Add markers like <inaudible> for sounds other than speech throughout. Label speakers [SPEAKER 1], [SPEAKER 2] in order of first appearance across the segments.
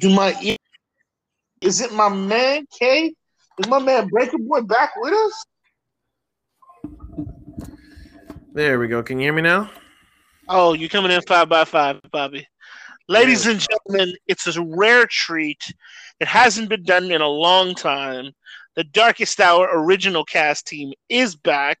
[SPEAKER 1] Do my? Is it my man K? Is my man Breaker Boy back with us?
[SPEAKER 2] There we go. Can you hear me now?
[SPEAKER 1] Oh, you're coming in five by five, Bobby. Ladies and gentlemen, it's a rare treat. It hasn't been done in a long time. The Darkest Hour original cast team is back.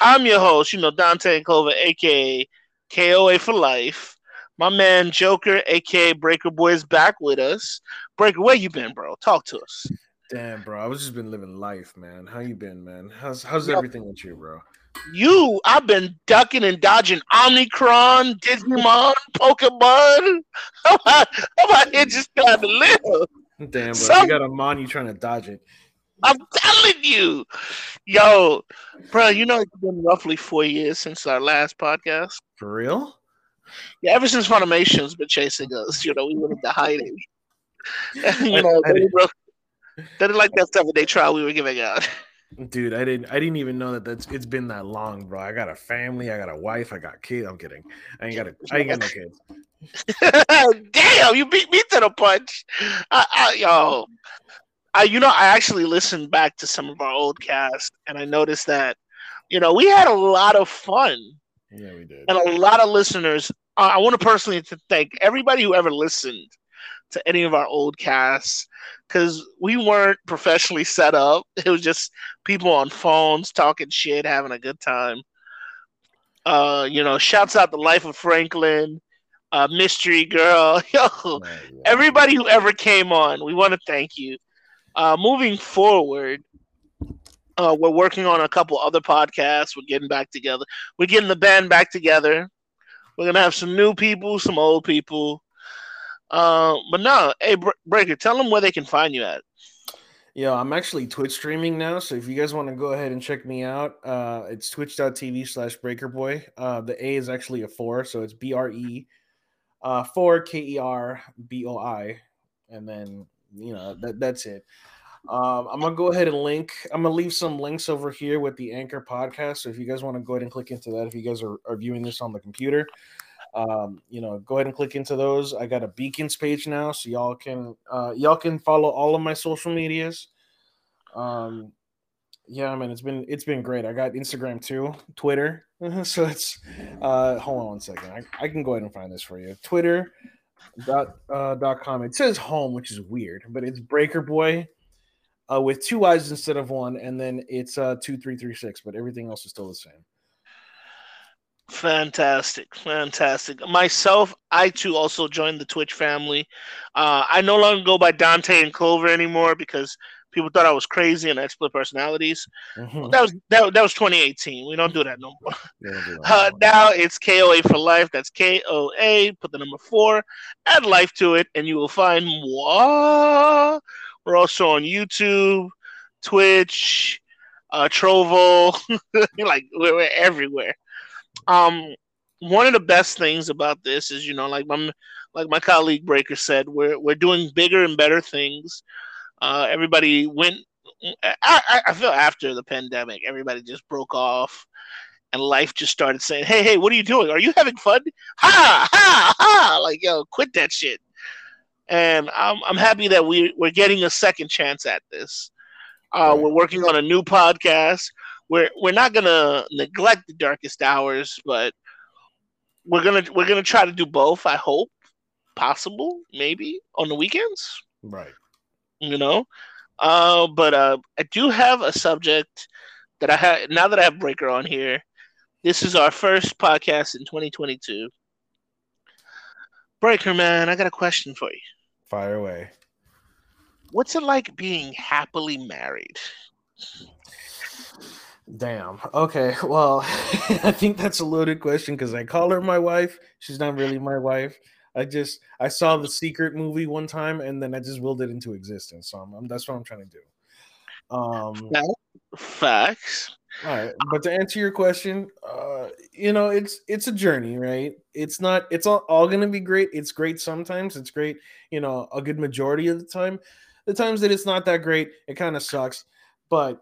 [SPEAKER 1] I'm your host, you know, Dante and Clover, aka KOA for life. My man Joker, aka Breaker Boy, is back with us. Breaker, where you been, bro? Talk to us.
[SPEAKER 2] Damn, bro. I was just been living life, man. How you been, man? How's how's everything with you, bro?
[SPEAKER 1] You, I've been ducking and dodging Omnicron, Digimon, Pokemon. <laughs> I'm out, I'm just trying to live.
[SPEAKER 2] Damn, bro.
[SPEAKER 1] Some-
[SPEAKER 2] You got a mon, you trying to dodge it.
[SPEAKER 1] I'm telling you, yo, bro. You know it's been roughly four years since our last podcast.
[SPEAKER 2] For real?
[SPEAKER 1] Yeah, ever since Funimation's been chasing us, you know, we went into hiding. <laughs> you
[SPEAKER 2] I-
[SPEAKER 1] know,
[SPEAKER 2] I
[SPEAKER 1] they,
[SPEAKER 2] didn't-
[SPEAKER 1] they didn't like that seven day trial we were giving out. <laughs>
[SPEAKER 2] Dude, I didn't I didn't even know that that's it's been that long, bro. I got a family, I got a wife, I got kids. I'm kidding. I ain't got a I ain't got no kids. <laughs>
[SPEAKER 1] Damn, you beat me to the punch. I, I, yo, I, you know, I actually listened back to some of our old cast, and I noticed that, you know, we had a lot of fun,
[SPEAKER 2] Yeah, we did.
[SPEAKER 1] and a lot of listeners. I I want to personally to thank everybody who ever listened to any of our old casts because we weren't professionally set up. <laughs> It was just people on phones talking shit, having a good time. Uh, you know, shouts out the life of Franklin, uh, mystery girl, <laughs> yo,
[SPEAKER 2] Oh, yeah.
[SPEAKER 1] everybody who ever came on. We want to thank you. Uh, moving forward, uh, we're working on a couple other podcasts. We're getting back together. We're getting the band back together. We're gonna have some new people, some old people. Uh, but no, hey Bre- Breaker, tell them where they can find you at.
[SPEAKER 2] Yo, I'm actually Twitch streaming now, so if you guys want to go ahead and check me out, uh, it's twitch.tv slash breakerboy. Uh, the A is actually a four, so it's B R E uh, four K E R B O I, and then you know that that's it. Um, I'm gonna go ahead and link. I'm gonna leave some links over here with the Anchor podcast. So if you guys want to go ahead and click into that, if you guys are, are viewing this on the computer, um, you know, go ahead and click into those. I got a beacons page now, so y'all can uh, y'all can follow all of my social medias. Um, yeah, I mean, it's been it's been great. I got Instagram too, Twitter. <laughs> so it's uh, hold on one second. I, I can go ahead and find this for you. Twitter dot uh, dot com. It says home, which is weird, but it's Breaker Boy. Uh, with two eyes instead of one, and then it's uh two three three six, but everything else is still the same.
[SPEAKER 1] Fantastic, fantastic. Myself, I too also joined the Twitch family. Uh, I no longer go by Dante and Clover anymore because people thought I was crazy and I had split personalities.
[SPEAKER 2] Mhm.
[SPEAKER 1] That was that, that was 2018. We don't do that no more. <laughs>
[SPEAKER 2] Yeah, we'll do that
[SPEAKER 1] Uh, now it's KOA for life. That's K O A. Put the number four, add life to it, and you will find moi. We're also on YouTube, Twitch, uh, Trovo. <laughs> like we're, we're everywhere. Um, one of the best things about this is, you know, like my like my colleague Breaker said, we're we're doing bigger and better things. Uh, everybody went. I, I, feel after the pandemic, everybody just broke off and life just started saying, "Hey, hey, what are you doing? Are you having fun? Ha, ha, ha!" Like, yo, quit that shit. And I'm I'm happy that we we're getting a second chance at this. Uh. We're working on a new podcast. We're we're not gonna neglect the darkest hours, but we're gonna we're gonna try to do both. I hope possible, maybe on the weekends
[SPEAKER 2] right.
[SPEAKER 1] you know. Uh, but uh, I do have a subject that I have now that I have Breaker on here. This is our first podcast in 2022. Breaker, man, I got a question for you.
[SPEAKER 2] Fire away.
[SPEAKER 1] What's it like being happily married?
[SPEAKER 2] Damn. Okay. Well, <laughs> I think that's a loaded question because I call her my wife. She's not really my wife. I just I saw the secret movie one time and then I just willed it into existence. So I'm, I'm- that's what I'm trying to do. Um.
[SPEAKER 1] Facts.
[SPEAKER 2] All right, but to answer your question, uh, you know, it's it's a journey, right? It's not it's all, all gonna be great. It's great sometimes. It's great, you know, a good majority of the time. The times that it's not that great, it kind of sucks. But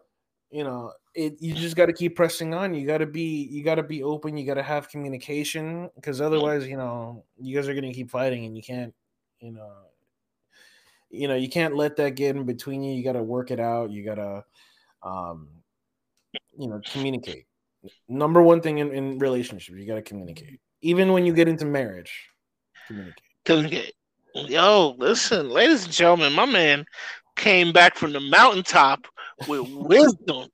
[SPEAKER 2] you know, it you just got to keep pressing on. You got to be you got to be open. You got to have communication because otherwise, you know, you guys are gonna keep fighting, and you can't, you know, you know, you can't let that get in between you. You got to work it out. You got to, um, you know, communicate. Number one thing in, in relationships, you got to communicate. Even when you get into marriage, communicate.
[SPEAKER 1] Communicate. Yo, listen, ladies and gentlemen, my man came back from the mountaintop with <laughs> wisdom.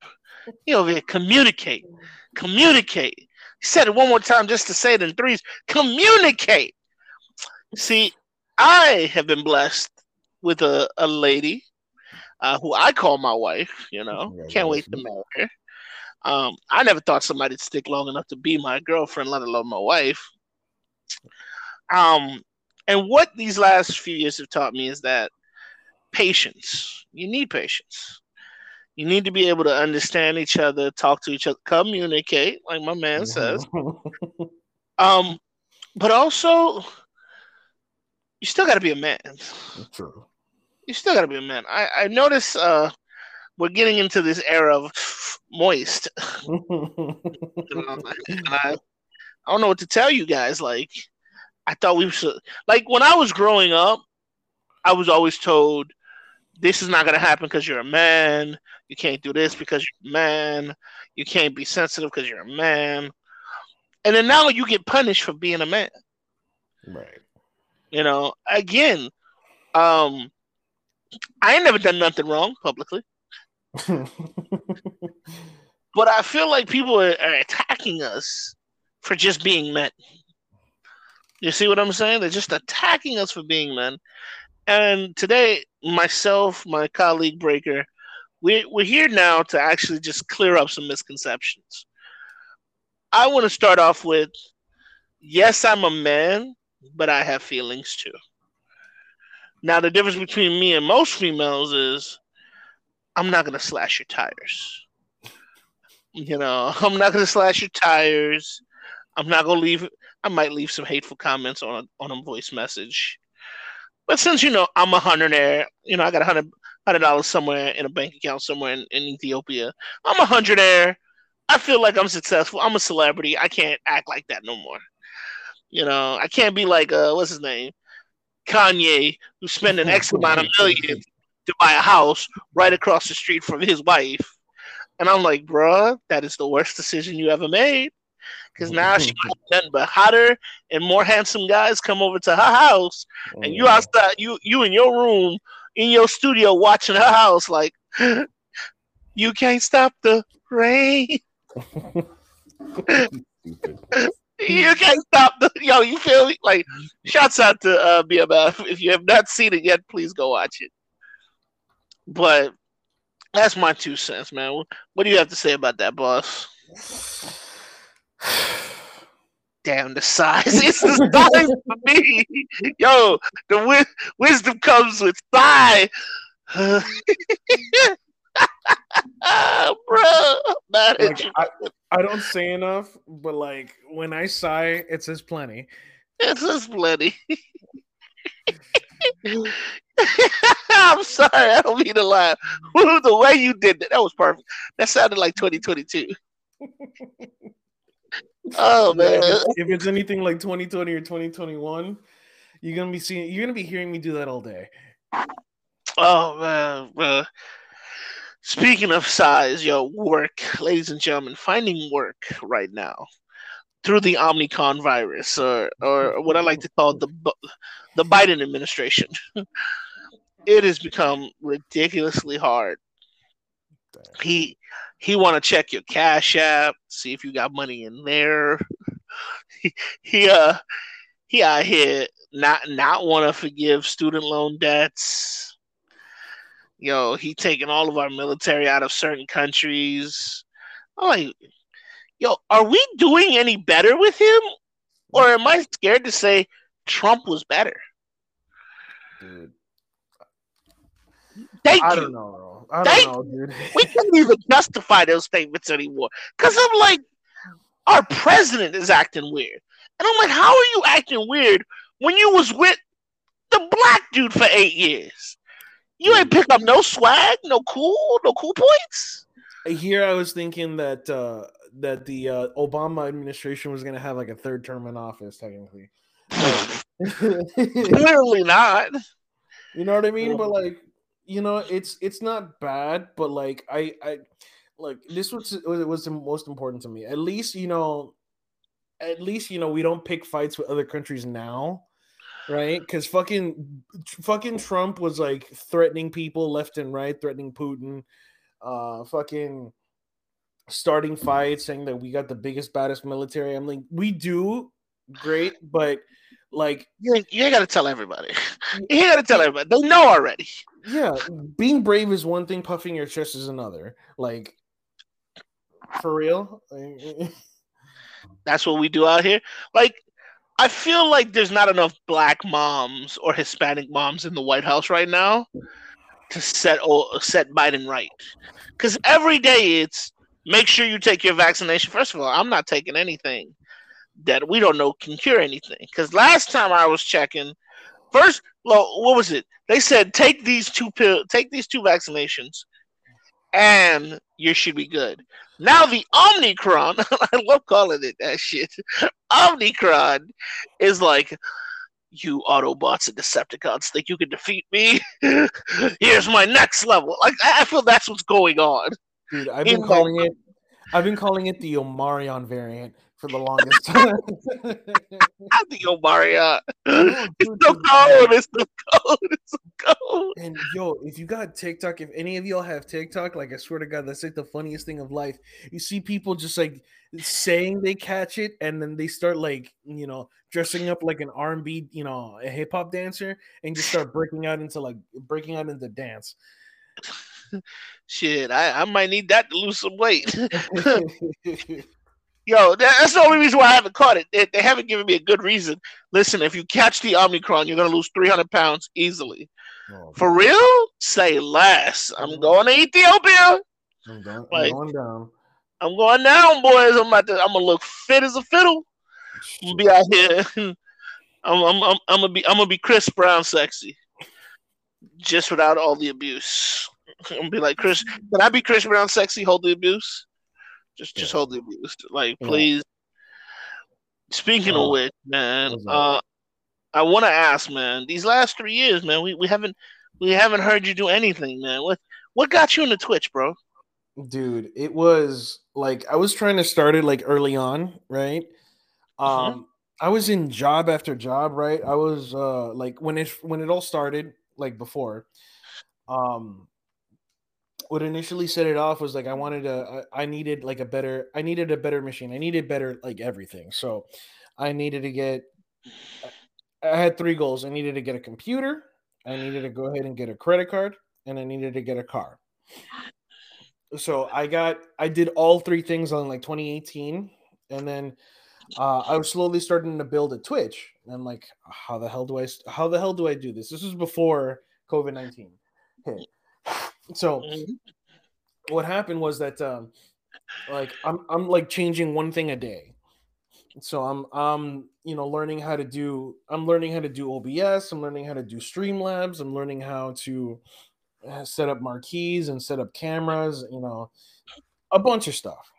[SPEAKER 1] You know, communicate, communicate. He said it one more time just to say it in threes. Communicate. See, I have been blessed with a, a lady uh, who I call my wife. You know, can't wait to marry her. Um, I never thought somebody'd stick long enough to be my girlfriend, let alone my wife. Um, and what these last few years have taught me is that patience. You need patience. You need to be able to understand each other, talk to each other, communicate, like my man says. <laughs> um, but also, you still got to be a man. True. You still got to be a man. I I notice uh, we're getting into this era of moist. <laughs> and I, I don't know what to tell you guys. Like, I thought we should. Like when I was growing up, I was always told this is not going to happen because you're a man. You can't do this because you're a man. You can't be sensitive because you're a man. And then now you get punished for being a man.
[SPEAKER 2] Right.
[SPEAKER 1] You know, again, um, I ain't never done nothing wrong publicly. <laughs> but I feel like people are, attacking us for just being men. You see what I'm saying? They're just attacking us for being men. And today, myself, my colleague Breaker, we, we're here now to actually just clear up some misconceptions. I want to start off with yes, I'm a man, but I have feelings too. Now, the difference between me and most females is I'm not to slash your tires. You know, <laughs> I'm not to slash your tires. I'm not to leave. I might leave some hateful comments on a, on a voice message. But since you know I'm a hundredaire, you know I got a hundred hundred dollars somewhere in a bank account somewhere in, in Ethiopia. I'm a hundredaire. I feel like I'm successful. I'm a celebrity. I can't act like that no more. You know, I can't be like uh, what's his name, Kanye, who spent an X amount of millions to buy a house right across the street from his wife. And I'm like, bruh, that is the worst decision you ever made because now she <laughs> nothing but hotter and more handsome guys come over to her house, and you outside, you you in your room in your studio watching her house, like <gasps> you can't stop the rain. <laughs> you can't stop the yo. You feel me? Like, <laughs> shouts out to uh, BMF. If you have not seen it yet, please go watch it. But that's my two cents, man. What do you have to say about that, boss? <sighs> Damn, the sighs. It's the <laughs> sighs for me. Yo, the wi- wisdom comes with sighs. <laughs> Bro,
[SPEAKER 2] like, I, I don't say enough, but like when I sigh, it says plenty.
[SPEAKER 1] It says plenty. <laughs> <laughs> I'm sorry, I don't mean to laugh. the way you did that, that was perfect. That sounded like 2022 <laughs> oh man!
[SPEAKER 2] If it's anything like 2020 or 2021, you're gonna be seeing, you're gonna be hearing me do that all day.
[SPEAKER 1] Oh man, man. Speaking of sighs, yo, work, ladies and gentlemen, finding work right now through the Omicron virus, or or what I like to call the the Biden administration, <laughs> it has become ridiculously hard. He he want to check your cash app, see if you got money in there. <laughs> he, he uh he out here not not want to forgive student loan debts. Yo, he taking all of our military out of certain countries. I'm like, yo, are we doing any better with him? Or am I scared to say Trump was better? Dude. Thank
[SPEAKER 2] I
[SPEAKER 1] you.
[SPEAKER 2] don't know. I don't know, dude. <laughs>
[SPEAKER 1] we can't even justify those statements anymore. Because I'm like, our president is acting weird. And I'm like, how are you acting weird when you was with the black dude for eight years? You ain't pick up no swag, no cool, no cool points.
[SPEAKER 2] Here I was thinking that uh that the uh, Obama administration was gonna have like a third term in office, technically. <laughs>
[SPEAKER 1] Clearly not.
[SPEAKER 2] You know what I mean? But like, you know, it's it's not bad, but like I I like this was it was the most important to me. At least you know, at least you know we don't pick fights with other countries now, right? Because fucking fucking Trump was like threatening people left and right, threatening Putin, uh, fucking starting fights, saying that we got the biggest, baddest military. I'm like, we do great, but like
[SPEAKER 1] you ain't, you ain't got to tell everybody. You ain't got to tell everybody. They know already.
[SPEAKER 2] Yeah, being brave is one thing. Puffing your chest is another. Like for real.
[SPEAKER 1] That's what we do out here. Like I feel like there's not enough black moms or Hispanic moms in the White House right now to set set Biden right. Because every day it's make sure you take your vaccination. First of all, I'm not taking anything that we don't know can cure anything. Because last time I was checking, first, well, what was it? They said take these two pill, take these two vaccinations, and you should be good. Now the Omicron, <laughs> I love calling it that shit. Omicron is like you Autobots and Decepticons think you can defeat me. <laughs> Here's my next level. Like I feel that's what's going on.
[SPEAKER 2] Dude, I've been calling it. I've been calling it the Omarion variant for the longest <laughs> time.
[SPEAKER 1] the Omarion. It's so cold. It's so cold. It's so cold.
[SPEAKER 2] And yo, if you got TikTok, if any of y'all have TikTok, like I swear to God, that's like the funniest thing of life. You see people just like saying they catch it, and then they start like you know dressing up like an R and B, you know, a hip hop dancer, and just start breaking out into like breaking out into dance. <laughs>
[SPEAKER 1] Shit, I, I might need that to lose some weight. <laughs> <laughs> Yo, that's the only reason why I haven't caught it. They, they, haven't given me a good reason. Listen, if you catch the Omicron, you're gonna lose 300 pounds easily. Oh, For real? Say less. I'm mm-hmm. going to Ethiopia.
[SPEAKER 2] I'm going, like, I'm going down.
[SPEAKER 1] I'm going down, boys. I'm about to. I'm gonna look fit as a fiddle. I'm gonna be out here. I'm, I'm, I'm, I'm gonna be. I'm gonna be Chris Brown sexy, just without all the abuse. I'm gonna be like Chris. Can I be Chris Brown sexy? Hold the abuse. Just just hold the abuse. Like yeah. please. Speaking of which, man, uh, I want to ask, man. These last three years, man, we, we haven't we haven't heard you do anything, man. What what got you into Twitch, bro?
[SPEAKER 2] Dude, it was like I was trying to start it like early on, right? Mm-hmm. Um, mm-hmm. I was in job after job, right? I was uh like when it when it all started, like before, um, what initially set it off was like I wanted a I needed like a better I needed a better machine. I needed better like everything. So I needed to get I had three goals. I needed to get a computer, I needed to go ahead and get a credit card, and I needed to get a car. So I got I did all three things on like 2018 and then uh, I was slowly starting to build a Twitch. And I'm like, how the hell do I how the hell do I do this? This was before COVID 19 hit. So mm-hmm. what happened was that um, like I'm I'm like changing one thing a day. So I'm I'm you know learning how to do I'm learning how to do OBS, I'm learning how to do Streamlabs, I'm learning how to uh, set up marquees and set up cameras, you know, a bunch of stuff.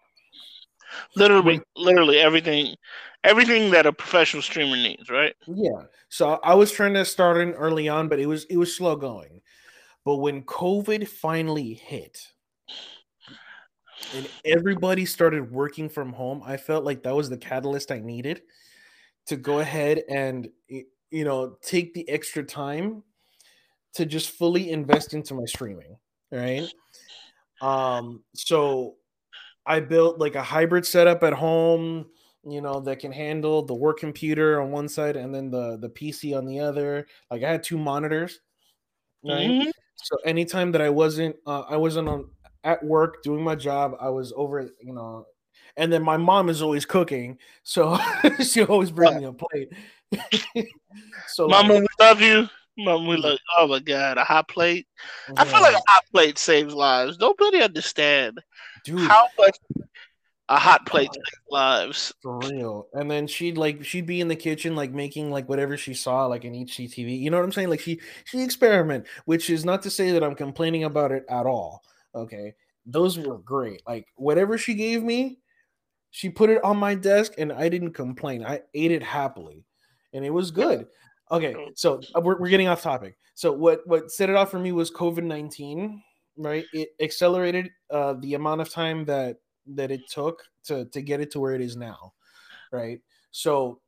[SPEAKER 1] Literally literally everything everything that a professional streamer needs, right?
[SPEAKER 2] Yeah. So I was trying to start in early on, but it was it was slow going. But when COVID finally hit and everybody started working from home, I felt like that was the catalyst I needed to go ahead and you know take the extra time to just fully invest into my streaming, right? Um so I built like a hybrid setup at home, you know, that can handle the work computer on one side and then the the PC on the other. Like I had two monitors, right? Mm-hmm. So anytime that I wasn't, uh, I wasn't on at work doing my job, I was over, you know. And then my mom is always cooking, so <laughs> she always brings me a plate. <laughs>
[SPEAKER 1] so, Mama, like, we love you. Mama, we love. Oh my God, a hot plate. Yeah. I feel like a hot plate saves lives. Nobody understand Dude. how much a hot plate lives
[SPEAKER 2] for real and then she'd like she'd be in the kitchen like making like whatever she saw like in HGTV you know what i'm saying like she she experiment which is not to say that i'm complaining about it at all okay those were great. Like whatever she gave me, she put it on my desk and I didn't complain. I ate it happily and it was good. Okay, so uh, we're, we're getting off topic. So what what set it off for me was COVID nineteen, right? It accelerated uh, the amount of time that that it took to to get it to where it is now, right? So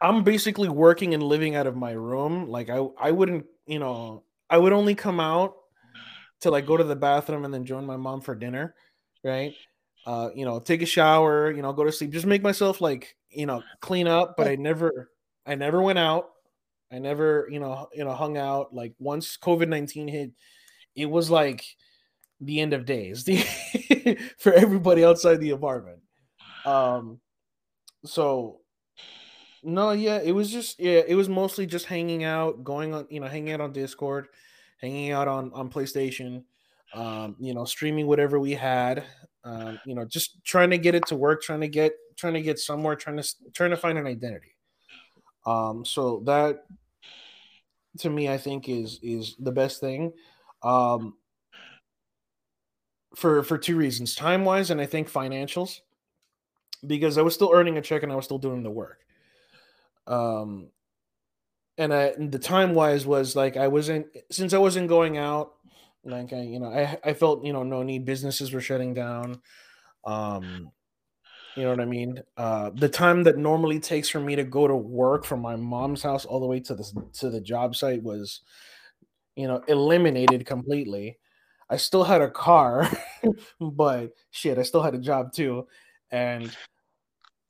[SPEAKER 2] I'm basically working and living out of my room. Like I I wouldn't, you know, I would only come out to like go to the bathroom and then join my mom for dinner, right? Uh, you know, take a shower, you know, go to sleep, just make myself like, you know, clean up, but I never I never went out. I never, you know, you know, hung out. Like once COVID-19 hit, it was like the end of days <laughs> for everybody outside the apartment. Um so no, yeah, it was just yeah, it was mostly just hanging out, going on, you know, hanging out on Discord, hanging out on on PlayStation, um, you know, streaming whatever we had, um, you know, just trying to get it to work, trying to get trying to get somewhere, trying to trying to find an identity. Um, so that to me, I think is is the best thing. Um, for for two reasons, time wise, and I think financials, because I was still earning a check and I was still doing the work. Um, and I and the time wise was like I wasn't since I wasn't going out, like I you know I I felt you know no need businesses were shutting down. Um, you know what I mean? Uh, the time that normally takes for me to go to work from my mom's house all the way to the to the job site was, you know, eliminated completely. I still had a car, <laughs> <laughs> but shit, I still had a job too, and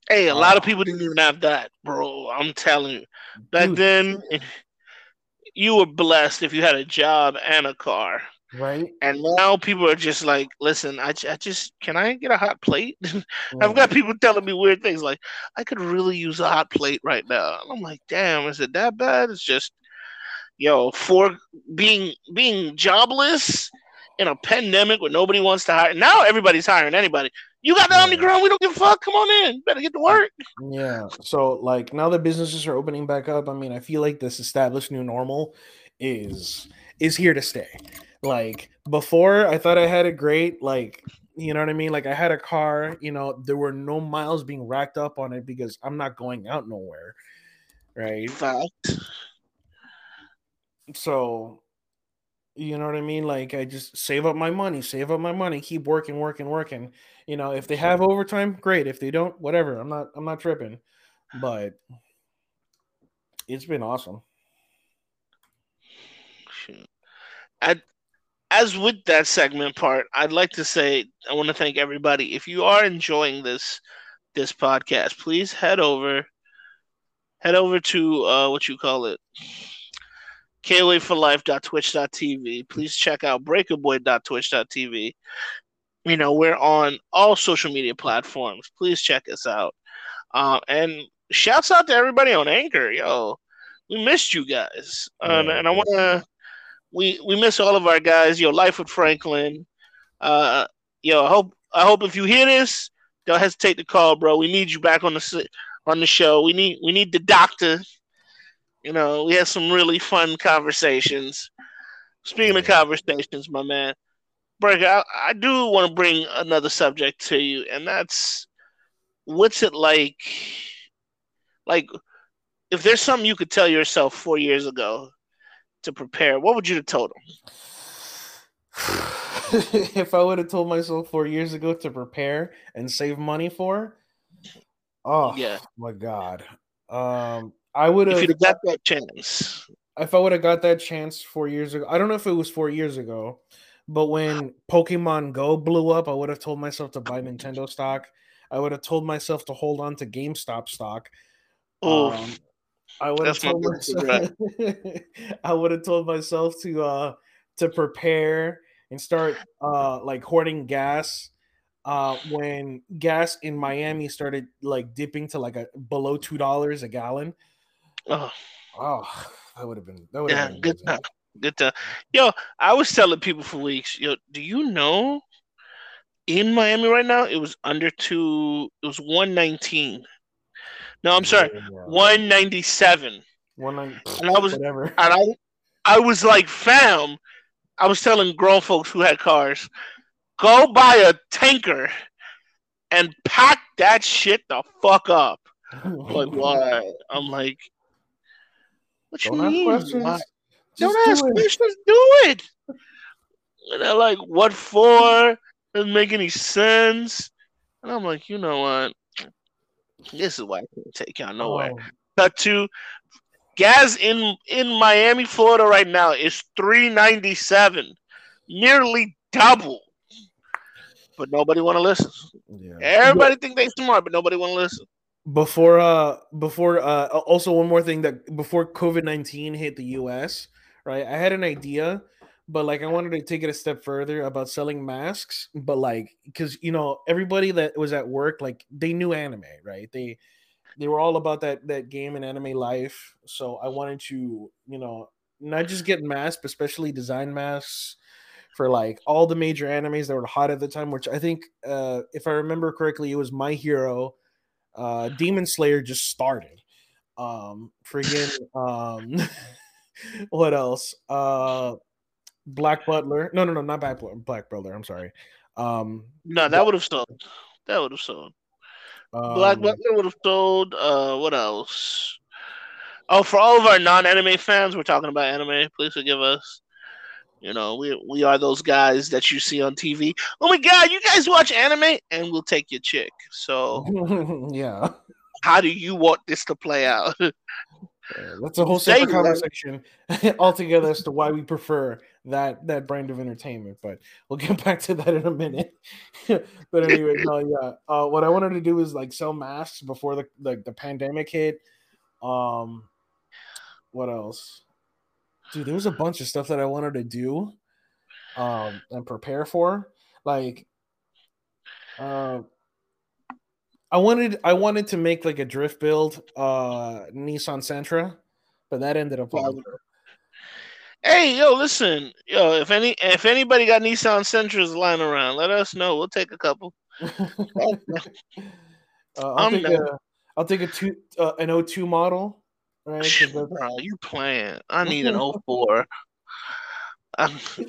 [SPEAKER 1] Hey, a lot um, of people didn't even have that, bro. I'm telling you. Back
[SPEAKER 2] Dude.
[SPEAKER 1] then, <laughs> you were blessed if you had a job and a car.
[SPEAKER 2] right?
[SPEAKER 1] And now people are just like, listen, I, I just, can I get a hot plate? I've got people telling me weird things like, I could really use a hot plate right now. And I'm like, damn, is it that bad? It's just, yo, for being being jobless in a pandemic where nobody wants to hire. Now everybody's hiring anybody. You got the
[SPEAKER 2] Yeah.
[SPEAKER 1] Omicron, we don't give a fuck. Come on in. Better get to work.
[SPEAKER 2] Yeah. So like now that businesses are opening back up, I mean, I feel like this established new normal is is here to stay. Like before, I thought I had it great. Like you know what I mean? Like I had a car. You know, there were no miles being racked up on it because I'm not going out nowhere. Right.
[SPEAKER 1] Fact.
[SPEAKER 2] So you know what I mean? Like I just save up my money, save up my money, keep working, working, working. You know, if they have overtime, great. If they don't, whatever. I'm not I'm not tripping. But it's been awesome.
[SPEAKER 1] Shoot. I, as with that segment part, I'd like to say I want to thank everybody. If you are enjoying this this podcast, please head over head over to uh, what you call it KOAforlife.twitch.tv. Please check out breakerboy.twitch.tv. You know, we're on all social media platforms. Please check us out. Uh, and shouts out to everybody on Anchor. Yo, we missed you guys. Um,
[SPEAKER 2] Yeah,
[SPEAKER 1] and I want to, we, we miss all of our guys. Yo, Life with Franklin. Uh, yo, I hope, I hope if you hear this, don't hesitate to call, bro. We need you back on the, on the show. We need, we need the doctor. You know, we had some really fun conversations. Speaking of conversations, my man, Breaker, I, I do want to bring another subject to you, and that's what's it like? Like, if there's something you could tell yourself four years ago to prepare, what would you have told him? <sighs>
[SPEAKER 2] if I would have told myself four years ago to prepare and save money for, oh
[SPEAKER 1] Yeah.
[SPEAKER 2] my god, um, I would
[SPEAKER 1] If
[SPEAKER 2] have
[SPEAKER 1] you'd have got that chance,
[SPEAKER 2] if I would have got that chance four years ago. I don't know if it was four years ago, but when Pokemon Go blew up, I would have told myself to buy Nintendo stock. I would have told myself to hold on to GameStop stock.
[SPEAKER 1] oh,
[SPEAKER 2] Um, I would have told myself. <laughs> I would have told myself to uh to prepare and start uh like hoarding gas. Uh, when gas in Miami started like dipping to like a below two dollars a gallon.
[SPEAKER 1] Oh,
[SPEAKER 2] Oh, that would have been that would have
[SPEAKER 1] yeah,
[SPEAKER 2] been
[SPEAKER 1] good time, good time. Yo, I was telling people for weeks, yo, do you know in Miami right now it was under two, it was one nineteen. No, I'm sorry,
[SPEAKER 2] Yeah.
[SPEAKER 1] one ninety seven.
[SPEAKER 2] One night,
[SPEAKER 1] And I was
[SPEAKER 2] whatever.
[SPEAKER 1] and I I was like, fam, I was telling grown folks who had cars, go buy a tanker and pack that shit the fuck up. <laughs> like why? I'm like, what
[SPEAKER 2] Don't
[SPEAKER 1] mean?
[SPEAKER 2] ask questions.
[SPEAKER 1] Why?
[SPEAKER 2] Just
[SPEAKER 1] Don't ask
[SPEAKER 2] it.
[SPEAKER 1] questions. Do it. And they're like, what for? Doesn't make any sense. And I'm like, you know what? This is why I can't take y'all nowhere.
[SPEAKER 2] Oh,
[SPEAKER 1] Cut to gas in in Miami, Florida right now is three ninety seven, nearly double. But nobody want to listen.
[SPEAKER 2] yeah.
[SPEAKER 1] Everybody think they smart, but nobody want to listen.
[SPEAKER 2] Before uh before uh also one more thing that before covid-19 hit the us right i had an idea but like i wanted to take it a step further about selling masks but like because you know everybody that was at work like they knew anime right? They they were all about that that game and anime life so i wanted to you know not just get masks but especially design masks for like all the major animes that were hot at the time which i think uh if i remember correctly it was my hero uh demon slayer just started um friggin um <laughs> what else uh black butler no no no not black, black butler i'm sorry um,
[SPEAKER 1] No, that would have sold. That would have sold. Black
[SPEAKER 2] um,
[SPEAKER 1] Butler would have sold. Uh, what else? Oh, for all of our non-anime fans, we're talking about anime. Please forgive us. You know, we we are those guys that you see on TV. Oh my god, you guys watch anime, and we'll take your chick. So, <laughs>
[SPEAKER 2] yeah
[SPEAKER 1] how do you want this to play out? <laughs>
[SPEAKER 2] Uh, that's a whole separate conversation <laughs> altogether as to why we prefer that that brand of entertainment. But we'll get back to that in a minute. but anyway, no, yeah. Uh, what I wanted to do is like sell masks before the like the pandemic hit. Um, what else? Dude, there was a bunch of stuff that I wanted to do, um, and prepare for. Like, uh, I wanted I wanted to make like a drift build, uh, Nissan Sentra, but that ended up falling
[SPEAKER 1] hey, yo, listen, yo, if any if anybody got Nissan Sentras lying around, let us know. We'll take a couple. <laughs>
[SPEAKER 2] Uh, I'll
[SPEAKER 1] I'm
[SPEAKER 2] take a I'll take a two uh, an 02 model, right? 'cause that's- <laughs>
[SPEAKER 1] Bro, you playing? I need an <laughs> 04.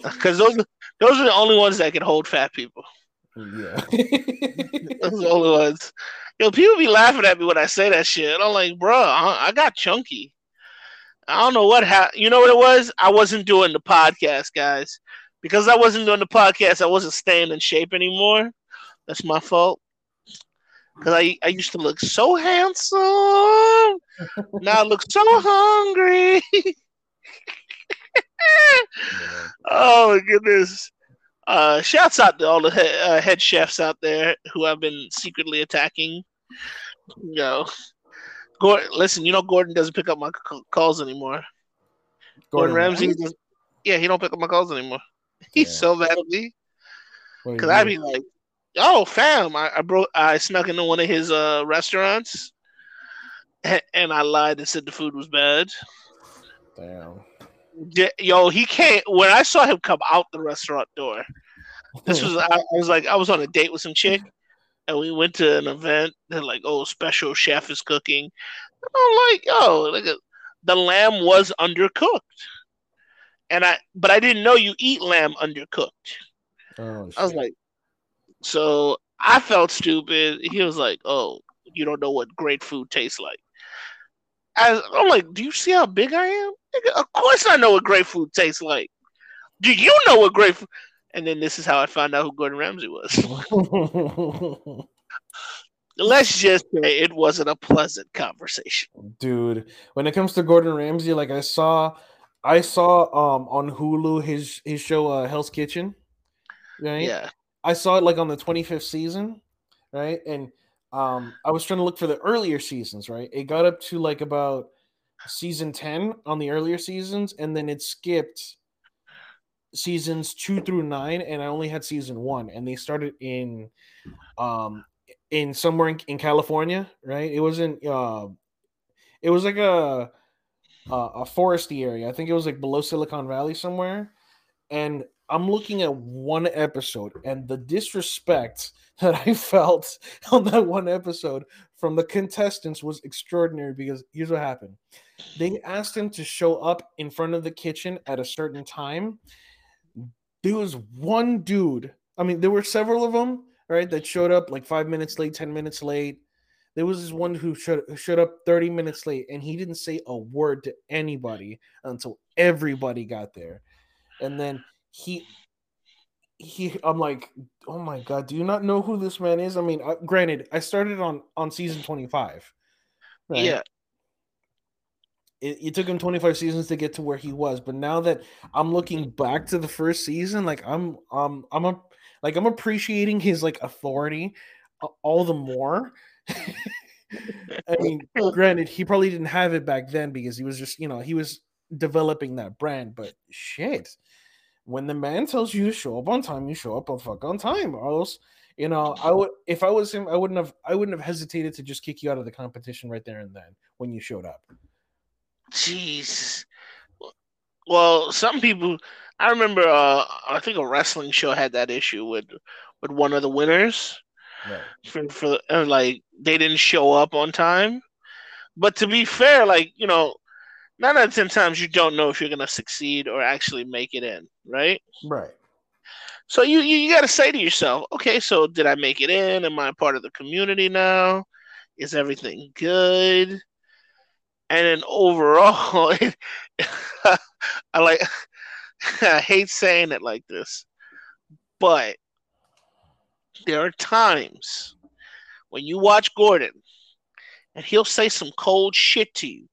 [SPEAKER 1] Because those those are the only ones that can hold fat people.
[SPEAKER 2] yeah. <laughs>
[SPEAKER 1] Those are the only ones. Yo, people be laughing at me when I say that shit. I'm like, bro, I, I got chunky. I don't know what happened. You know what it was? I wasn't doing the podcast, guys. Because I wasn't doing the podcast, I wasn't staying in shape anymore. That's my fault. Because I, I used to look so handsome. <laughs> now I look so hungry. <laughs> oh my goodness. Uh, shouts out to all the he- uh, head chefs out there who I've been secretly attacking. You know, Gordon, listen, you know Gordon doesn't pick up my c- calls anymore. Gordon, Ramsay, yeah, he don't pick up my calls anymore. <laughs> He's
[SPEAKER 2] Yeah.
[SPEAKER 1] so mad at me because I'd be like, "Oh, fam, I, I broke, I snuck into one of his uh, restaurants, and, and I lied and said the food was bad."
[SPEAKER 2] Damn.
[SPEAKER 1] Yeah, yo, he can't. When I saw him come out the restaurant door, this was I, I was like I was on a date with some chick, and we went to an event. They're like, "Oh, special chef is cooking." And I'm like, "Yo, look at the lamb was undercooked," and I but I didn't know you eat lamb undercooked.
[SPEAKER 2] Oh,
[SPEAKER 1] I was
[SPEAKER 2] shit.
[SPEAKER 1] like, so I felt stupid. He was like, "Oh, you don't know what great food tastes like." I, I'm like, "Do you see how big I am?" Of course I know what great food tastes like. Do you know what great food? And then this is how I found out who Gordon Ramsay was. <laughs> Let's just say it wasn't a pleasant conversation.
[SPEAKER 2] dude when it comes to gordon ramsay like i saw i saw um on hulu his his show uh hell's kitchen right
[SPEAKER 1] Yeah,
[SPEAKER 2] i saw it like on the 25th season right? And um i was trying to look for the earlier seasons right? It got up to like about season 10 on the earlier seasons and then it skipped seasons two through nine and i only had season one and they started in um in somewhere in, in california right? It wasn't uh it was like a a, a foresty area. I think it was like below silicon valley somewhere. And i'm looking at one episode and the disrespect <laughs> that i felt <laughs> on that one episode from the contestants was extraordinary because here's what happened they asked him to show up in front of the kitchen at a certain time there was one dude. I mean, there were several of them, right, that showed up like five minutes late, ten minutes late. There was this one who showed, who showed up 30 minutes late and he didn't say a word to anybody until everybody got there. And then he he I'm like, "Oh my god, do you not know who this man is?" I mean, uh, granted, I started on on season 25.
[SPEAKER 1] Right? Yeah.
[SPEAKER 2] It, it, took him 25 seasons to get to where he was, but now that I'm looking back to the first season, like I'm um I'm a like I'm appreciating his like authority all the more <laughs> I mean, granted, he probably didn't have it back then because he was just, you know, he was developing that brand. But shit, when the man tells you to show up on time, you show up on fuck on time, or else, you know, I would if I was him, I wouldn't have, I wouldn't have hesitated to just kick you out of the competition right there and then when you showed up.
[SPEAKER 1] Jeez. Well, some people, I remember, uh, I think a wrestling show had that issue with with one of the winners Right. For, for like they didn't show up on time. But to be fair, like you know, nine out of ten times you don't know if you're gonna succeed or actually make it in, right?
[SPEAKER 2] Right.
[SPEAKER 1] So you you, you got to say to yourself, okay, so did I make it in? Am I part of the community now? Is everything good? And then overall, <laughs> <laughs> I like <laughs> I hate saying it like this, but there are times when you watch Gordon and he'll say some cold shit to you.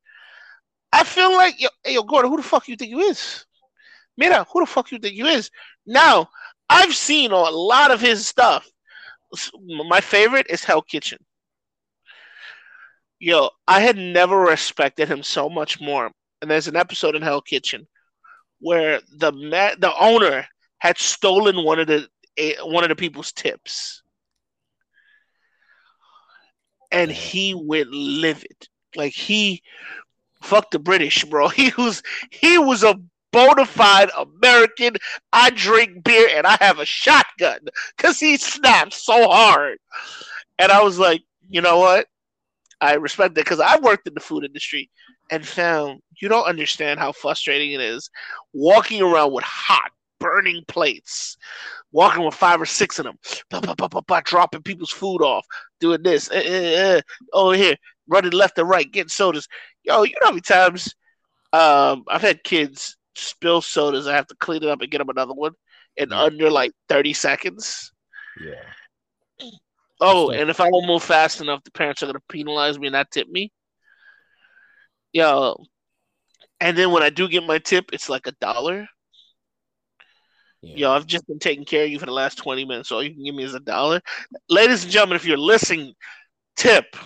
[SPEAKER 1] I feel like, yo, hey, yo, Gordon, who the fuck you think you is? Mira, who the fuck you think you is? Now, I've seen a lot of his stuff. My favorite is Hell Kitchen. Yo, I had never respected him so much more. And there's an episode in Hell Kitchen where the ma- the owner had stolen one of the a, one of the people's tips. And he went livid. Like he fuck the British, bro. <laughs> He was he was a bona fide American. I drink beer and I have a shotgun because he snaps so hard. And I was like, you know what? I respect that because I worked in the food industry and found you don't understand how frustrating it is walking around with hot burning plates, walking with five or six of them, bah, bah, bah, dropping people's food off, doing this, eh, eh, eh, over here, running left and right, getting sodas. Yo, you know how many times um, I've had kids spill sodas. I have to clean it up and get them another one in yeah. under like 30 seconds.
[SPEAKER 2] Yeah.
[SPEAKER 1] Oh, and if I don't move fast enough, the parents are going to penalize me and not tip me. Yo. And then when I do get my tip, it's like a dollar. Yeah. Yo, I've just been taking care of you for the last 20 minutes. All you can give me is a dollar. Ladies and gentlemen, if you're listening, tip.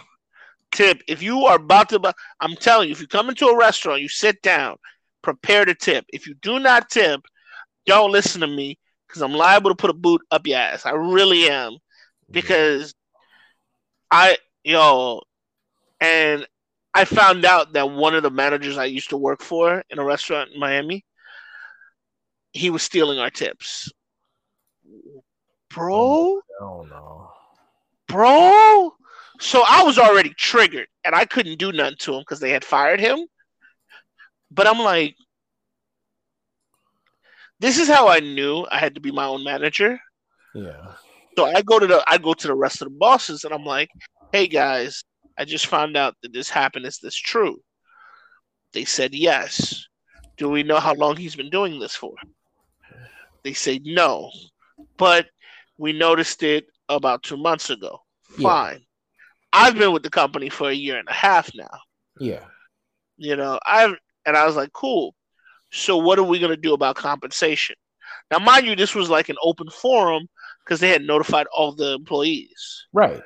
[SPEAKER 1] Tip. If you are about to, I'm telling you, if you come into a restaurant, you sit down, prepare to tip. If you do not tip, don't listen to me because I'm liable to put a boot up your ass. I really am. Mm-hmm. Because I, yo, and I found out that one of the managers I used to work for in a restaurant in Miami, he was stealing our tips. Bro?
[SPEAKER 2] Oh no.
[SPEAKER 1] Bro? So I was already triggered and I couldn't do nothing to him because they had fired him. But I'm like, this is how I knew I had to be my own manager.
[SPEAKER 2] Yeah.
[SPEAKER 1] So I go to the I go to the rest of the bosses and I'm like, hey guys, I just found out that this happened. Is this true? They said yes. Do we know how long he's been doing this for? They say no, but we noticed it about two months ago. Fine. Yeah. I've been with the company for a year and a half now.
[SPEAKER 2] Yeah.
[SPEAKER 1] You know, I've and I was like, cool. So what are we gonna do about compensation? Now, mind you, this was like an open forum because they had notified all the employees.
[SPEAKER 2] Right.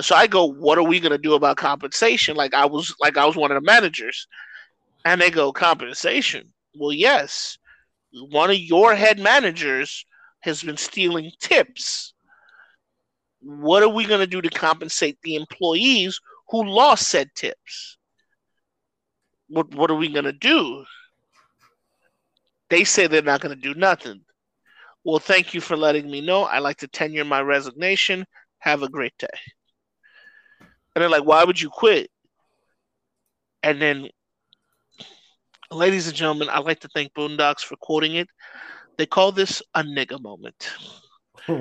[SPEAKER 1] So I go, what are we gonna do about compensation? Like I was like I was one of the managers. And they go, compensation. Well, yes one of your head managers has been stealing tips. What are we going to do to compensate the employees who lost said tips? What what are we going to do? They say they're not going to do nothing. Well, thank you for letting me know. I like to tenure my resignation. Have a great day. And they're like, why would you quit? And then ladies and gentlemen, I'd like to thank Boondocks for quoting it. They call this a nigga moment. <laughs> a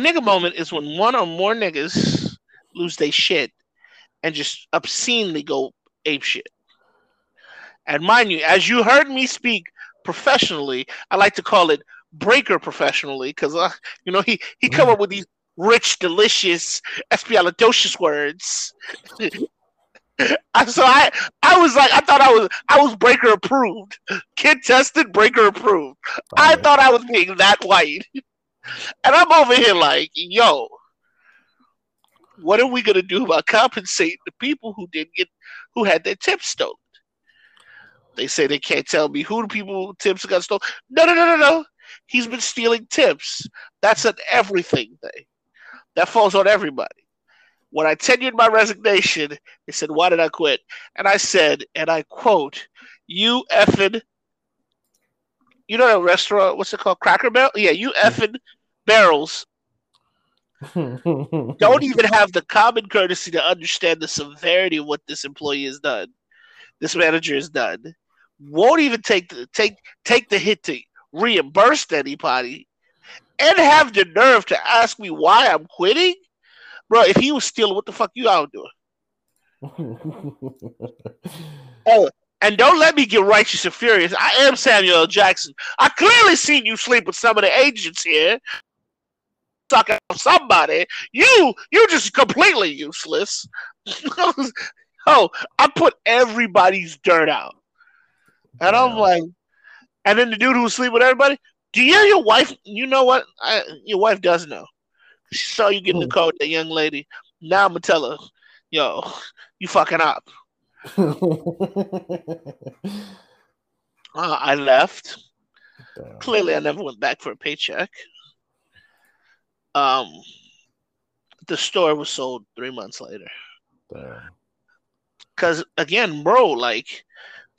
[SPEAKER 1] nigga moment is when one or more niggas lose their shit and just obscenely go ape shit. And mind you, as you heard me speak professionally, I like to call it breaker professionally because uh, you know he he come up with these rich, delicious, espialidocious words. <laughs> so I I was like I thought I was I was breaker approved, kid tested, breaker approved. I thought I was being that white, and I'm over here like, yo, what are we gonna do about compensating the people who didn't get who had their tips stolen? They say they can't tell me who the people tips got stolen. No, no, no, no, no. He's been stealing tips. That's an everything thing. That falls on everybody. When I tenured my resignation, they said, Why did I quit? And I said, and I quote, You effing, you know that restaurant, what's it called? Cracker Barrel? Yeah, you effing barrels <laughs> don't even have the common courtesy to understand the severity of what this employee has done, this manager has done. Won't even take the take take the hit to reimburse anybody, and have the nerve to ask me why I'm quitting, bro. If he was stealing, what the fuck you out doing? <laughs> oh, and don't let me get righteous and furious. I am Samuel L. Jackson. I clearly seen you sleep with some of the agents here suck out somebody. You you just completely useless. <laughs> oh, I put everybody's dirt out. And yeah. I'm like, and then the dude who was sleeping with everybody, do you your wife you know what? I, your wife does know. She saw you get in the car with that young lady. Now I'm gonna tell her, yo, you fucking up. <laughs> uh, I left. Damn. Clearly, I never went back for a paycheck um, the store was sold three months later. Because again, bro, like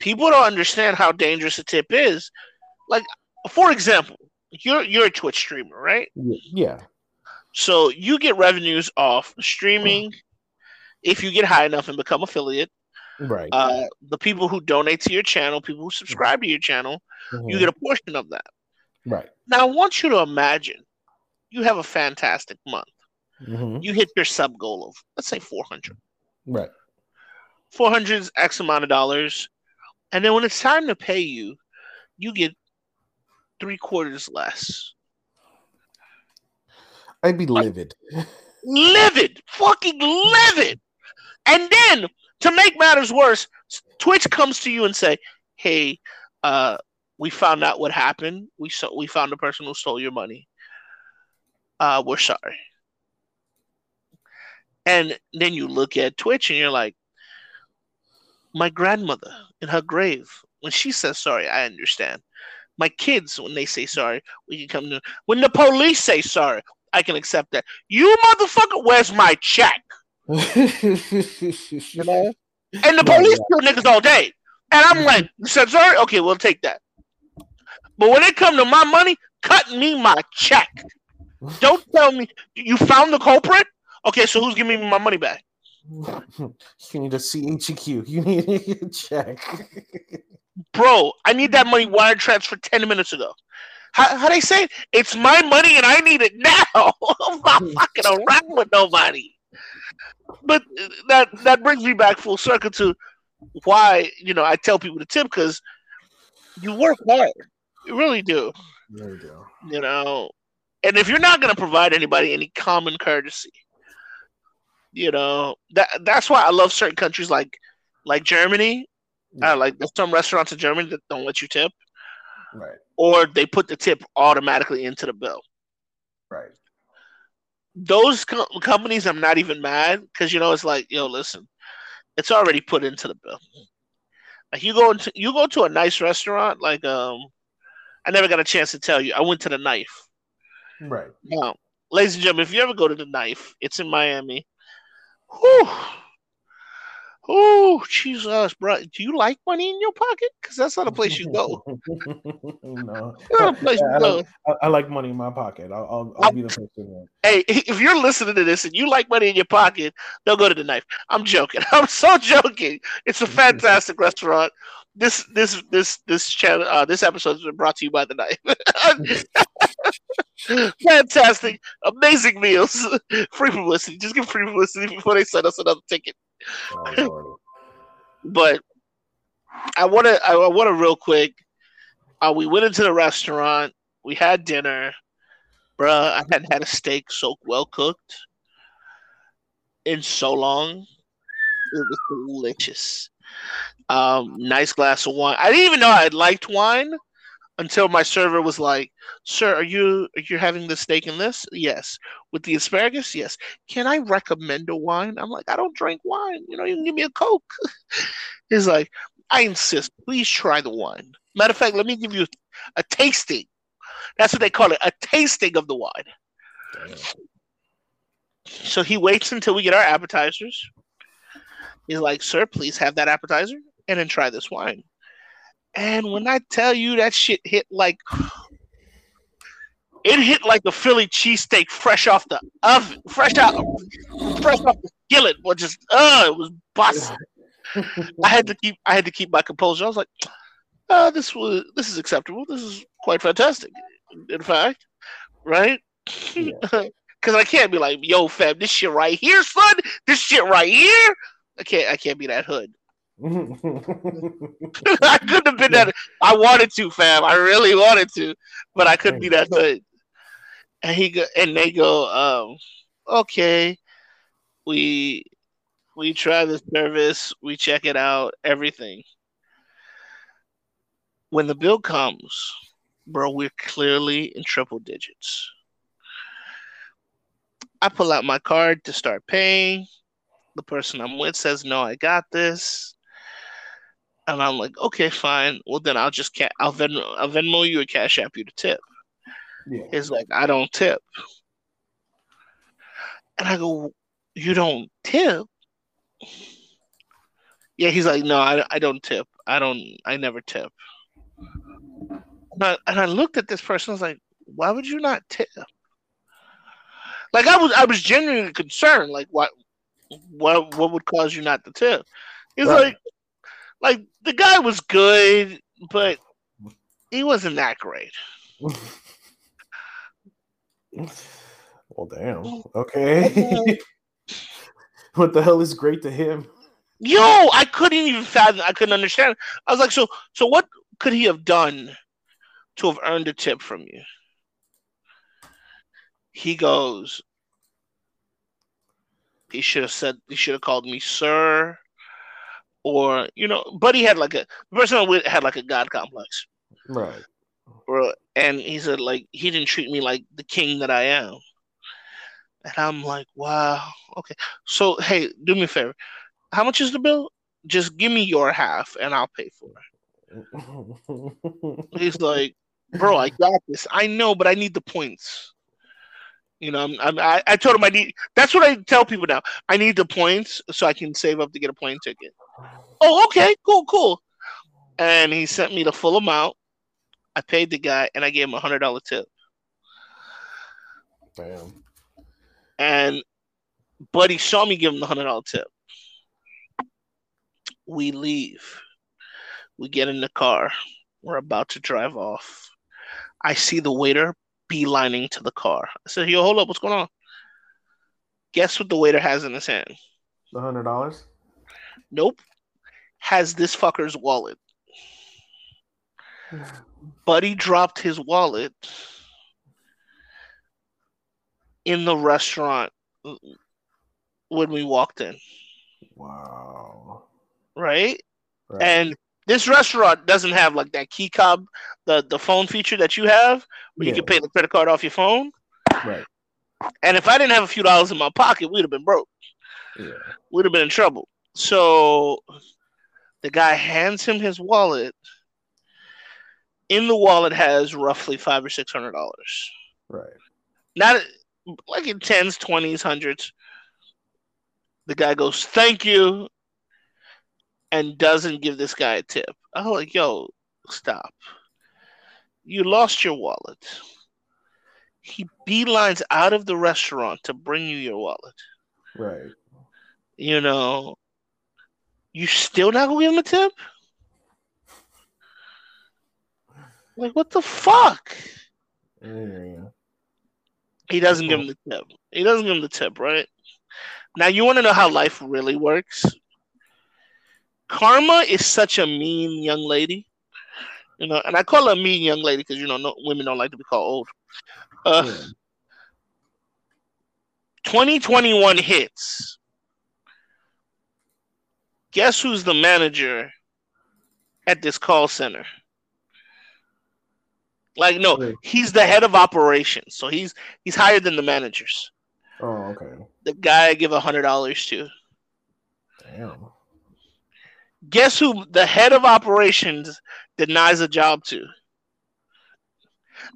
[SPEAKER 1] people don't understand how dangerous a tip is. Like, for example, you're you're a Twitch streamer, right?
[SPEAKER 2] Yeah.
[SPEAKER 1] So you get revenues off streaming if you get high enough and become affiliate.
[SPEAKER 2] Right.
[SPEAKER 1] Uh, the people who donate to your channel, people who subscribe to your channel, mm-hmm. you get a portion of that.
[SPEAKER 2] Right.
[SPEAKER 1] Now I want you to imagine you have a fantastic month.
[SPEAKER 2] Mm-hmm.
[SPEAKER 1] You hit your sub goal of let's say 400.
[SPEAKER 2] Right.
[SPEAKER 1] 400 is X amount of dollars. And then when it's time to pay you, you get three quarters less.
[SPEAKER 2] I'd be livid.
[SPEAKER 1] livid. Fucking livid. And then to make matters worse, Twitch comes to you and say, Hey, uh, we found out what happened. We saw we found the person who stole your money uh, we're sorry. And then you look at Twitch and you're like, my grandmother in her grave, when she says sorry, I understand. My kids, when they say sorry, we can come to. When the police say sorry, I can accept that. You motherfucker, where's my check? <laughs> you know? And the police kill niggas all day. And I'm like, you said sorry? Okay, we'll take that. But when it come to my money, cut me my check. Don't tell me you found the culprit. Okay, so who's giving me my money back? <laughs>
[SPEAKER 2] You need a CHQ. You need <laughs> a check.
[SPEAKER 1] Bro, I need that money wire transfer 10 minutes ago. How, how they say it? It's my money and I need it now. <laughs> I'm not fucking around with nobody. But that that brings me back full circle to why, you know, I tell people to tip because you work hard. You really do.
[SPEAKER 2] There you go.
[SPEAKER 1] You know, and if you're not going to provide anybody any common courtesy, you know that that's why I love certain countries like like Germany. Yeah. Uh, like there's some restaurants in Germany that don't let you tip,
[SPEAKER 2] right?
[SPEAKER 1] Or they put the tip automatically into the bill,
[SPEAKER 2] right?
[SPEAKER 1] Those co- companies, I'm not even mad because you know it's like, yo, listen, it's already put into the bill. Like you go into you go to a nice restaurant, like um, I never got a chance to tell you, I went to the Knife
[SPEAKER 2] Right.
[SPEAKER 1] Now, ladies and gentlemen, if you ever go to the knife, it's in Miami. Whew. Oh, Jesus, bro. Do you like money in your pocket? Because that's not a place you go. <laughs> <laughs>
[SPEAKER 2] no,
[SPEAKER 1] not a place
[SPEAKER 2] I,
[SPEAKER 1] you go.
[SPEAKER 2] like, I, I like money in my pocket. I'll, I'll, I'll be the person.
[SPEAKER 1] Hey, <laughs> if you're listening to this and you like money in your pocket, don't go to the knife. I'm joking. I'm so joking. It's a fantastic restaurant. This this this this channel uh, this episode has been brought to you by the knife. Fantastic, amazing meals, free publicity. Just give free publicity before they send us another ticket.
[SPEAKER 2] Oh,
[SPEAKER 1] But I want to I want to real quick. Uh, we went into the restaurant. We had dinner. Bruh, I hadn't had a steak so well cooked in so long. It was delicious. Um, nice glass of wine. I didn't even know I liked wine until my server was like, "Sir, are you are you having the steak in this? Yes. With the asparagus? Yes. Can I recommend a wine? I'm like, I don't drink wine. You know, you can give me a coke. <laughs> He's like, I insist. Please try the wine. Matter of fact, let me give you a tasting. That's what they call it, a tasting of the wine.
[SPEAKER 2] Damn.
[SPEAKER 1] So he waits until we get our appetizers. He's like, Sir, please have that appetizer and then try this wine. And when I tell you that shit hit like it hit like a Philly cheesesteak fresh off the oven, fresh out fresh off the skillet, or just uh it was busting. <laughs> I had to keep I had to keep my composure. I was like, uh, this was this is acceptable. This is quite fantastic. In fact, right?
[SPEAKER 2] Yeah. <laughs>
[SPEAKER 1] Cause I can't be like, yo, fam, this shit right here, son. This shit right here. I can't I can't be that hood. <laughs> I couldn't have been that. I wanted to, fam. I really wanted to, but I couldn't be that good. And he go, and they go, um, okay, we we try the service, we check it out, everything. When the bill comes, bro, we're clearly in triple digits. I pull out my card to start paying. The person I'm with says, "No, I got this." And I'm like, okay, fine. Well, then I'll just ca- I'll Venmo, I'll Venmo you or Cash App you to tip.
[SPEAKER 2] yeah.
[SPEAKER 1] He's like, I don't tip. And I go, you don't tip? Yeah, he's like, no, I, I don't tip. I don't, I never tip. And I, and I looked at this person. I was like, why would you not tip? Like I was, I was genuinely concerned. Like, what, what, what would cause you not to tip? He's
[SPEAKER 2] Right.
[SPEAKER 1] like, like the guy was good, but he wasn't that great. <laughs>
[SPEAKER 2] well, damn. Okay. <laughs> what the hell is great to him?
[SPEAKER 1] Yo, I couldn't even fathom. I couldn't understand. I was like, so, so what could he have done to have earned a tip from you? He goes. He should have said. He should have called me sir, or you know. Buddy had like a the person with had like a god complex,
[SPEAKER 2] Right.
[SPEAKER 1] bro. And he said like he didn't treat me like the king that I am. And I'm like, wow, okay. So hey, do me a favor. How much is the bill? Just give me your half and I'll pay for it. <laughs> He's like, bro, I got this. I know, but I need the points. You know, I'm, I'm, I, I told him I need. That's what I tell people now. I need the points so I can save up to get a plane ticket. Oh, okay, cool, cool. And he sent me the full amount. I paid the guy and I gave him a hundred dollar tip.
[SPEAKER 2] Damn.
[SPEAKER 1] And Buddy saw me give him the hundred dollar tip. We leave. We get in the car. We're about to drive off. I see the waiter beelining to the car. I said, Yo, hold up, what's going on? Guess what the waiter has in his hand?
[SPEAKER 2] The hundred dollars.
[SPEAKER 1] Nope. Has this fucker's wallet. <sighs> Buddy dropped his wallet in the restaurant when we walked in,
[SPEAKER 2] Wow.
[SPEAKER 1] right?
[SPEAKER 2] Right.
[SPEAKER 1] And this restaurant doesn't have like that key cob, the, the phone feature that you have where you can pay the credit card off your phone.
[SPEAKER 2] right.
[SPEAKER 1] And if I didn't have a few dollars in my pocket, we'd have been broke.
[SPEAKER 2] Yeah.
[SPEAKER 1] We'd have been in trouble. So the guy hands him his wallet. In the wallet has roughly five or six hundred dollars.
[SPEAKER 2] Right.
[SPEAKER 1] Not like in tens, twenties, hundreds. The guy goes, "Thank you," and doesn't give this guy a tip. I'm like, yo, stop. You lost your wallet. He beelines out of the restaurant to bring you your wallet.
[SPEAKER 2] Right.
[SPEAKER 1] You know, you still not gonna give him a tip? Like, what the fuck? He doesn't give him the tip. He doesn't give him the tip, right? Now, you want to know how life really works? Karma is such a mean young lady. You know, and I call her a mean young lady because, you know, no, women don't like to be called old. Uh,
[SPEAKER 2] Yeah.
[SPEAKER 1] 2021 hits. Guess who's the manager at this call center? Like, no, he's the head of operations, so he's he's higher than the managers.
[SPEAKER 2] Oh, okay.
[SPEAKER 1] The guy I give a hundred dollars to.
[SPEAKER 2] Damn.
[SPEAKER 1] Guess who the head of operations denies a job to?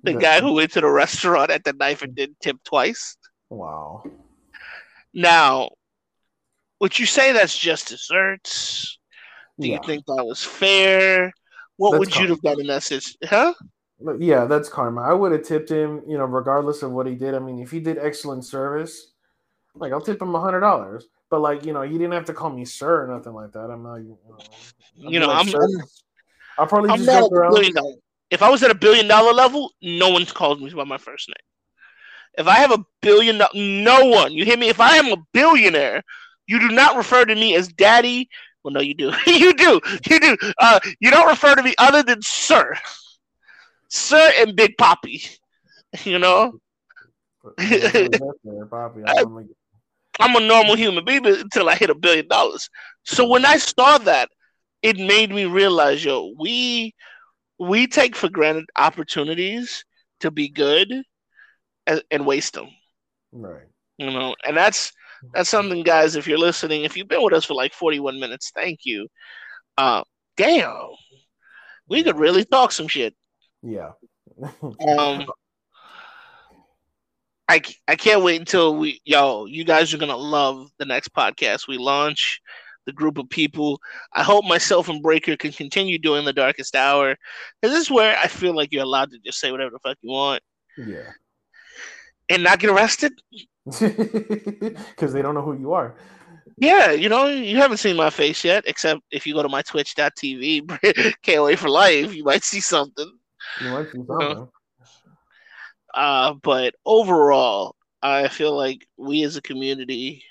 [SPEAKER 1] The
[SPEAKER 2] The-
[SPEAKER 1] guy who went to the restaurant at the knife and didn't tip twice.
[SPEAKER 2] Wow.
[SPEAKER 1] Now, would you say that's just desserts? Do
[SPEAKER 2] Yeah.
[SPEAKER 1] you think that was fair? What
[SPEAKER 2] That's
[SPEAKER 1] would you have done in that situation? Huh?
[SPEAKER 2] Yeah, that's karma. I would have tipped him, you know, regardless of what he did. I mean, if he did excellent service, like I'll tip him a hundred dollars. But like, you know, he didn't have to call me sir or nothing like that. I'm not, you know,
[SPEAKER 1] You know,
[SPEAKER 2] like,
[SPEAKER 1] I'm, I'm,
[SPEAKER 2] I'll probably
[SPEAKER 1] I'm
[SPEAKER 2] just
[SPEAKER 1] not
[SPEAKER 2] joke
[SPEAKER 1] at the
[SPEAKER 2] around.
[SPEAKER 1] billion dollar. If I was at a billion dollar level, no one calls me by my first name. If I have a billion, no one. You hear me? If I am a billionaire, you do not refer to me as daddy. Well, no, you do. <laughs> you do. You do. Uh, you don't refer to me other than sir, sir, and Big Poppy. <laughs> You know,
[SPEAKER 2] Poppy, <laughs> I'm
[SPEAKER 1] I'm a normal human being until I hit a billion dollars. So when I saw that, it made me realize, yo, we we take for granted opportunities to be good and, and waste them.
[SPEAKER 2] right.
[SPEAKER 1] You know, and that's that's something, guys. If you're listening, if you've been with us for like 41 minutes, thank you. Uh, damn, we could really talk some shit.
[SPEAKER 2] Yeah.
[SPEAKER 1] Um, I, I can't wait until we yo you guys are gonna love the next podcast we launch the group of people i hope myself and breaker can continue doing the darkest hour because this is where i feel like you're allowed to just say whatever the fuck you want
[SPEAKER 2] yeah.
[SPEAKER 1] and not get arrested <laughs>
[SPEAKER 2] Because they don't know who you are.
[SPEAKER 1] yeah you know you haven't seen my face yet except if you go to my twitch.tv <laughs> can't wait for life you might see something
[SPEAKER 2] You might see something.
[SPEAKER 1] Uh, but overall, I feel like we as a community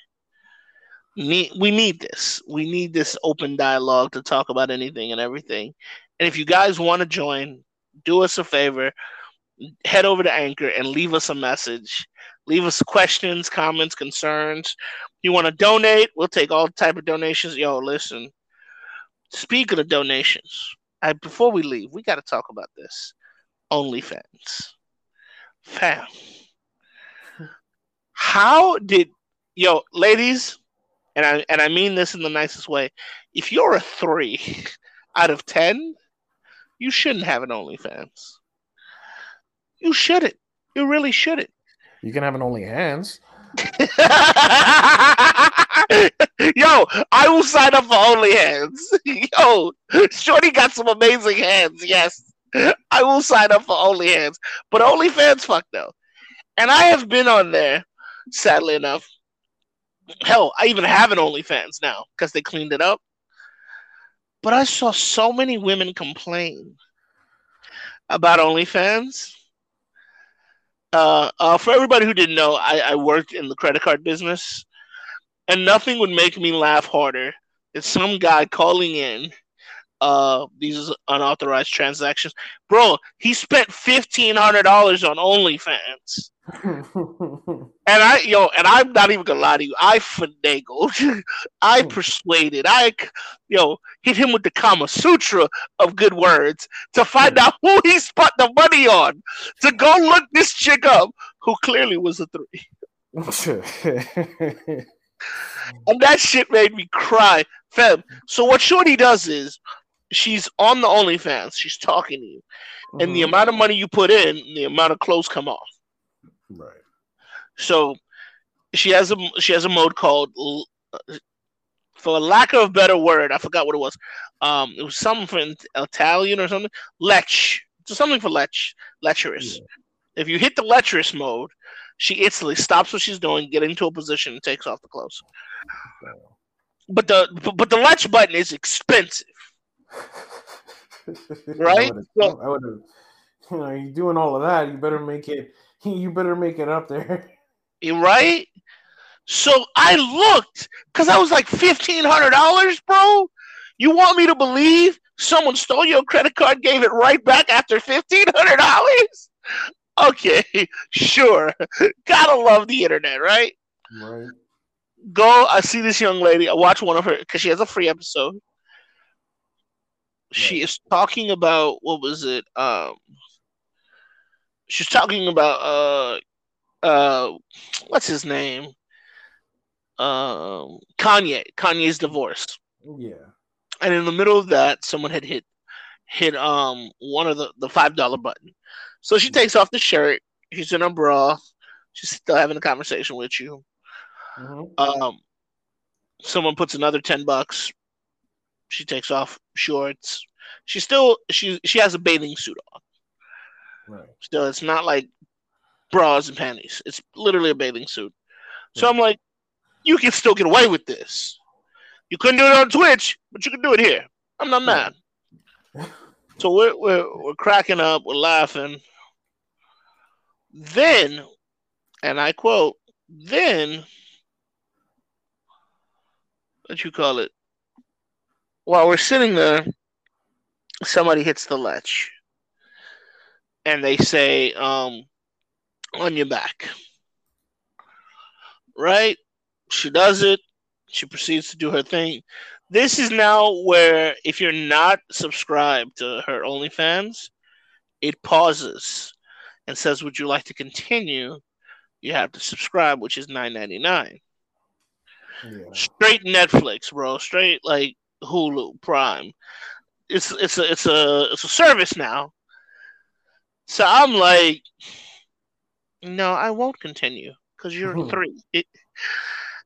[SPEAKER 1] need we need this. We need this open dialogue to talk about anything and everything. And if you guys want to join, do us a favor, head over to Anchor and leave us a message. Leave us questions, comments, concerns. You want to donate? We'll take all type of donations. Yo, listen. Speaking of donations, I before we leave, we got to talk about this. OnlyFans. Fam. How did yo ladies, and I and I mean this in the nicest way, if you're a three <laughs> out of ten, you shouldn't have an OnlyFans. You shouldn't. You really shouldn't. <laughs>
[SPEAKER 2] You can have an only hands.
[SPEAKER 1] Yo, I will sign up for OnlyHands. <laughs> Yo, Shorty got some amazing hands. Yes, I will sign up for OnlyHands. But OnlyFans, fuck no. And I have been on there, sadly enough. Hell, I even have an OnlyFans now because they cleaned it up. But I saw so many women complain about OnlyFans. Uh, uh, for everybody who didn't know, I, I worked in the credit card business, and nothing would make me laugh harder. Than some guy calling in uh, these unauthorized transactions. Bro, he spent fifteen hundred dollars on OnlyFans, <laughs> and I yo, and I'm not even gonna lie to you, I finagled, <laughs> I persuaded, I yo hit him with the Kama Sutra of good words to find out who he spent the money on to go look this chick up, who clearly was a three. <laughs> And that shit made me cry. Fam. So what Shorty does is she's on the OnlyFans, she's talking to you. And the
[SPEAKER 2] Mhm.
[SPEAKER 1] amount of money you put in, the amount of clothes come off.
[SPEAKER 2] right.
[SPEAKER 1] So she has a she has a mode called for lack of a better word, I forgot what it was. Um, it was something from Italian or something. Lech, so something for lech, lecherous. Yeah. If you hit the lecherous mode, she instantly stops what she's doing, get into a position, and takes off the clothes. But the but the lech button is expensive, <laughs> right?
[SPEAKER 2] I would have. You know, you're doing all of that. You better make it. <laughs> You better make it up there.
[SPEAKER 1] Right. So I looked because I was like fifteen hundred dollars, bro. You want me to believe someone stole your credit card, gave it right back after fifteen hundred dollars? <laughs> Okay, sure. Gotta love the internet, right? Right. Go. I see this young lady. I watch one of her because she has a free episode. She is talking about what was it? Um, she's talking about uh, uh, what's his name? um, Kanye, Kanye's divorce.
[SPEAKER 2] Yeah.
[SPEAKER 1] And in the middle of that, someone had hit hit um one of the the five dollar button. So she takes off the shirt. She's in a bra. She's still having a conversation with you. Mm-hmm. Um, someone puts another ten bucks. She takes off shorts. She still she she has a bathing suit on. Right. Still, it's not like bras and panties. It's literally a bathing suit. So I'm like, you can still get away with this. You couldn't do it on Twitch, but you can do it here. I'm not mad. So we're, we're, we're cracking up, we're laughing. Then, and I quote, then, what you call it? While we're sitting there, somebody hits the latch. And they say, um, on your back. Right? She does it. She proceeds to do her thing. This is now where, if you're not subscribed to her OnlyFans, it pauses and says, "Would you like to continue?" You have to subscribe, which is nine ninety nine. Yeah. Straight Netflix, bro. Straight like Hulu Prime. It's it's a it's a it's a service now. So I'm like, no, I won't continue because you're hmm. three. It,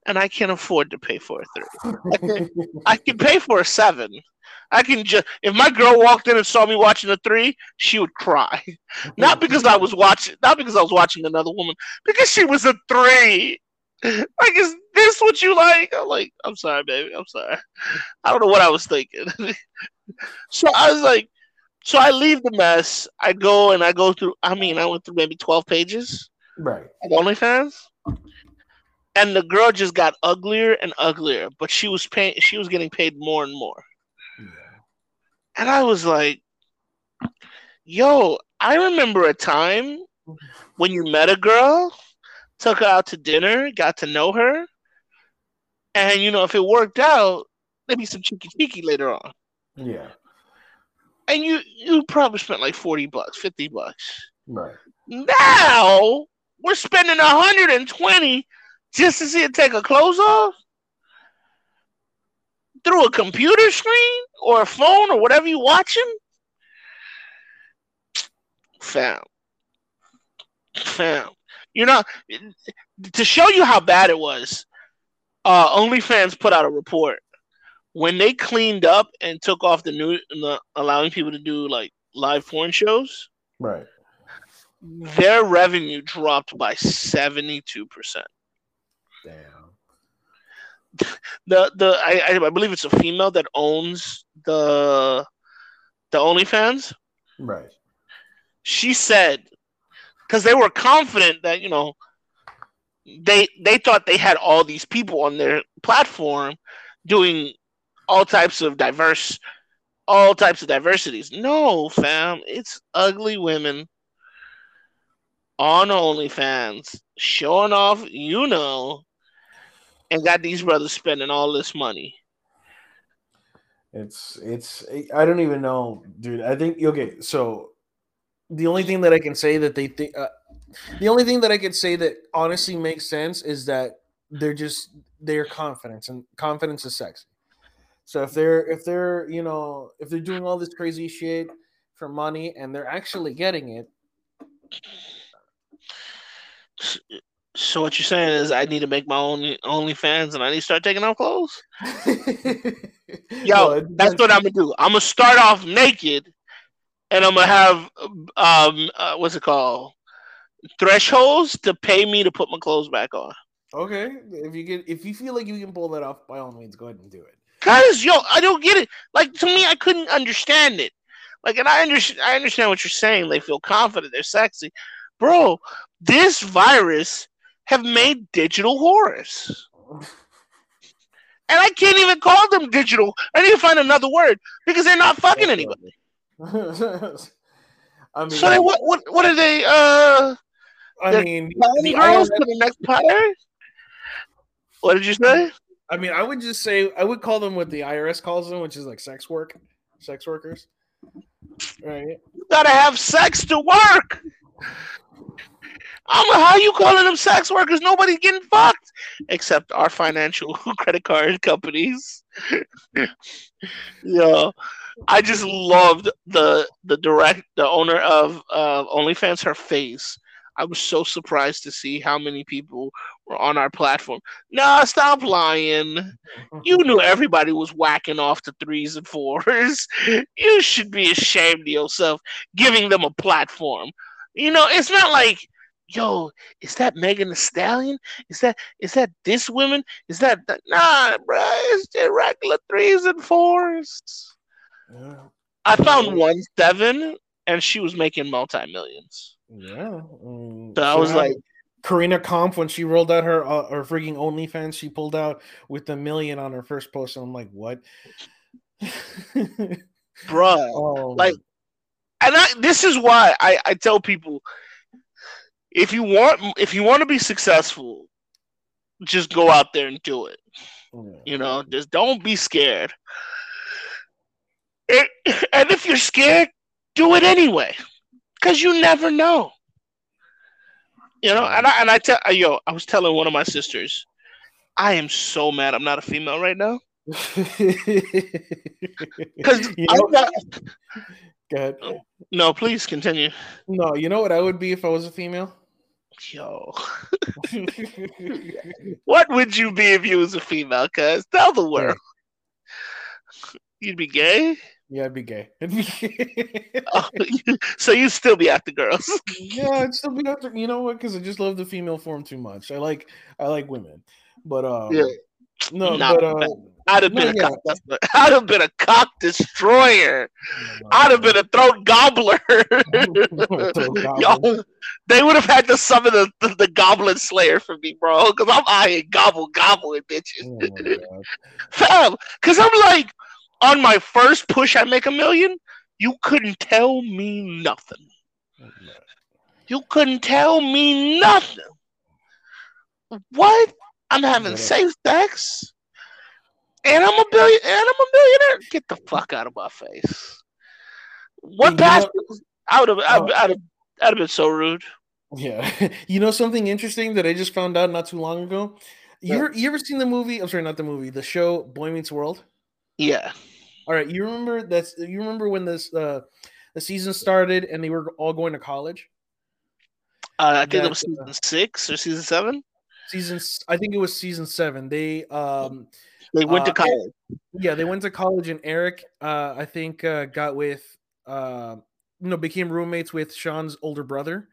[SPEAKER 1] and I can't afford to pay for a three. I can, I can pay for a seven. I can just if my girl walked in and saw me watching a three, she would cry. <laughs> Not because I was watching, not because I was watching another woman, because she was a three. <laughs> Like, is this what you like? I'm like, I'm sorry, baby. I'm sorry. I don't know what I was thinking. <laughs> so I was like, so I leave the mess. I go and I go through. I mean, I went through maybe twelve pages.
[SPEAKER 2] Right.
[SPEAKER 1] Of OnlyFans and the girl just got uglier and uglier, but she was paying she was getting paid more and more. Yeah. And I was like, yo, I remember a time when you met a girl, took her out to dinner, got to know her, and you know, if it worked out, maybe some cheeky cheeky later on.
[SPEAKER 2] Yeah.
[SPEAKER 1] And you you probably spent like 40 bucks, 50 bucks.
[SPEAKER 2] Right.
[SPEAKER 1] Now we're spending 120 just to see it take a clothes off through a computer screen or a phone or whatever you're watching. Fam. Fam. You know, to show you how bad it was, uh, OnlyFans put out a report. When they cleaned up and took off the new, the, allowing people to do like live porn shows,
[SPEAKER 2] right?
[SPEAKER 1] Their revenue dropped by seventy-two percent.
[SPEAKER 2] Damn.
[SPEAKER 1] The the I, I believe it's a female that owns the the OnlyFans.
[SPEAKER 2] Right.
[SPEAKER 1] She said because they were confident that you know they they thought they had all these people on their platform doing all types of diverse all types of diversities. No, fam, it's ugly women on OnlyFans showing off, you know, and got these brothers spending all this money.
[SPEAKER 2] It's it's I don't even know, dude. I think okay, so the only thing that I can say that they think uh, the only thing that I could say that honestly makes sense is that they're just they're confidence and confidence is sexy. So if they're if they're you know if they're doing all this crazy shit for money and they're actually getting it,
[SPEAKER 1] So what you're saying is I need to make my own OnlyFans and I need to start taking off clothes? <laughs> Yo,
[SPEAKER 2] No,
[SPEAKER 1] that's what I'm gonna do. I'm gonna start off naked, and I'm gonna have um uh, what's it called thresholds to pay me to put my clothes back on.
[SPEAKER 2] Okay, if you get if you feel like you can pull that off, by all means, go ahead and do it.
[SPEAKER 1] Cause yo, I don't get it. Like to me, I couldn't understand it. Like, and I understand. I understand what you're saying. They feel confident. They're sexy, bro. This virus have made digital horrors, <laughs> and I can't even call them digital. I need to find another word because they're not fucking anybody. <laughs>
[SPEAKER 2] I mean,
[SPEAKER 1] So what? What? What are they? Uh,
[SPEAKER 2] I mean, the
[SPEAKER 1] girls to the next pyre? What did you say?
[SPEAKER 2] I mean, I would just say I would call them what the IRS calls them, which is like sex work, sex workers. Right?
[SPEAKER 1] You gotta have sex to work. I don't know how you calling them sex workers. Nobody's getting fucked except our financial <laughs> credit card companies. <laughs> yeah, I just loved the the direct the owner of uh, OnlyFans her face. I was so surprised to see how many people were on our platform. Nah, stop lying. You knew <laughs> everybody was whacking off to threes and fours. <laughs> You should be ashamed of yourself giving them a platform. You know, it's not like, yo, is that Megan Thee Stallion? Is that is that this woman? Is that, that nah, bruh, it's just regular threes and fours.
[SPEAKER 2] Yeah.
[SPEAKER 1] I found one seven, and she was making multi millions.
[SPEAKER 2] Yeah. um,
[SPEAKER 1] So I was
[SPEAKER 2] happened.
[SPEAKER 1] like,
[SPEAKER 2] Corinna Kopf when she rolled out her uh, her freaking OnlyFans, she pulled out with a million on her first post, and I'm like, what? <laughs>
[SPEAKER 1] bruh,
[SPEAKER 2] oh,
[SPEAKER 1] Like, and I, this is why I, I tell people if you want if you want to be successful just go out there and do it
[SPEAKER 2] yeah.
[SPEAKER 1] you know just don't be scared It- <coughs> and if you're scared do it anyway because you never know you know and i and i tell yo i was telling one of my sisters i am so mad i'm not a female right now <laughs> because
[SPEAKER 2] you know,
[SPEAKER 1] not <laughs>
[SPEAKER 2] go ahead.
[SPEAKER 1] no please continue
[SPEAKER 2] No, you know what I would be if I was a female?
[SPEAKER 1] yo <laughs> What would you be if you was a female? Cuz tell the world. You'd be gay.
[SPEAKER 2] Yeah, I'd be gay. <laughs> I'd be <laughs> gay.
[SPEAKER 1] Oh, so you'd still be after girls. <laughs>
[SPEAKER 2] yeah, I'd still be after. You know what? Because I just love the female form too much. I like, I like women, but um,
[SPEAKER 1] Yeah.
[SPEAKER 2] no,
[SPEAKER 1] Nah,
[SPEAKER 2] but uh,
[SPEAKER 1] I'd have been
[SPEAKER 2] No,
[SPEAKER 1] a
[SPEAKER 2] yeah.
[SPEAKER 1] cock. I'd have been a cock destroyer.
[SPEAKER 2] no,
[SPEAKER 1] I'd have been a throat gobbler. Yo, they would have had to summon the, the, the goblin slayer for me, bro. Because I'm here gobble gobbling bitches.
[SPEAKER 2] Oh.
[SPEAKER 1] Fam, because I'm like, on my first push, I make a million. You couldn't tell me nothing. You couldn't tell me nothing. What? I'm having
[SPEAKER 2] Yeah.
[SPEAKER 1] safe sex, and I'm a billion, and I'm a millionaire. Get the fuck out of my face. What past? I would have, I
[SPEAKER 2] Oh.
[SPEAKER 1] would have, I'd have been so rude.
[SPEAKER 2] Yeah, <laughs> you know something interesting that I just found out not too long ago. You ever, you ever seen the movie? I'm sorry, not the movie. The show Boy Meets World.
[SPEAKER 1] Yeah,
[SPEAKER 2] All right, you remember that's you remember when this uh the season started and they were all going to college.
[SPEAKER 1] uh, I think
[SPEAKER 2] That,
[SPEAKER 1] it was season six or season seven.
[SPEAKER 2] Season, I think it was season seven. They um
[SPEAKER 1] They went to
[SPEAKER 2] Uh,
[SPEAKER 1] college.
[SPEAKER 2] yeah they went to college and Eric uh I think uh got with uh you know became roommates with Shawn's older brother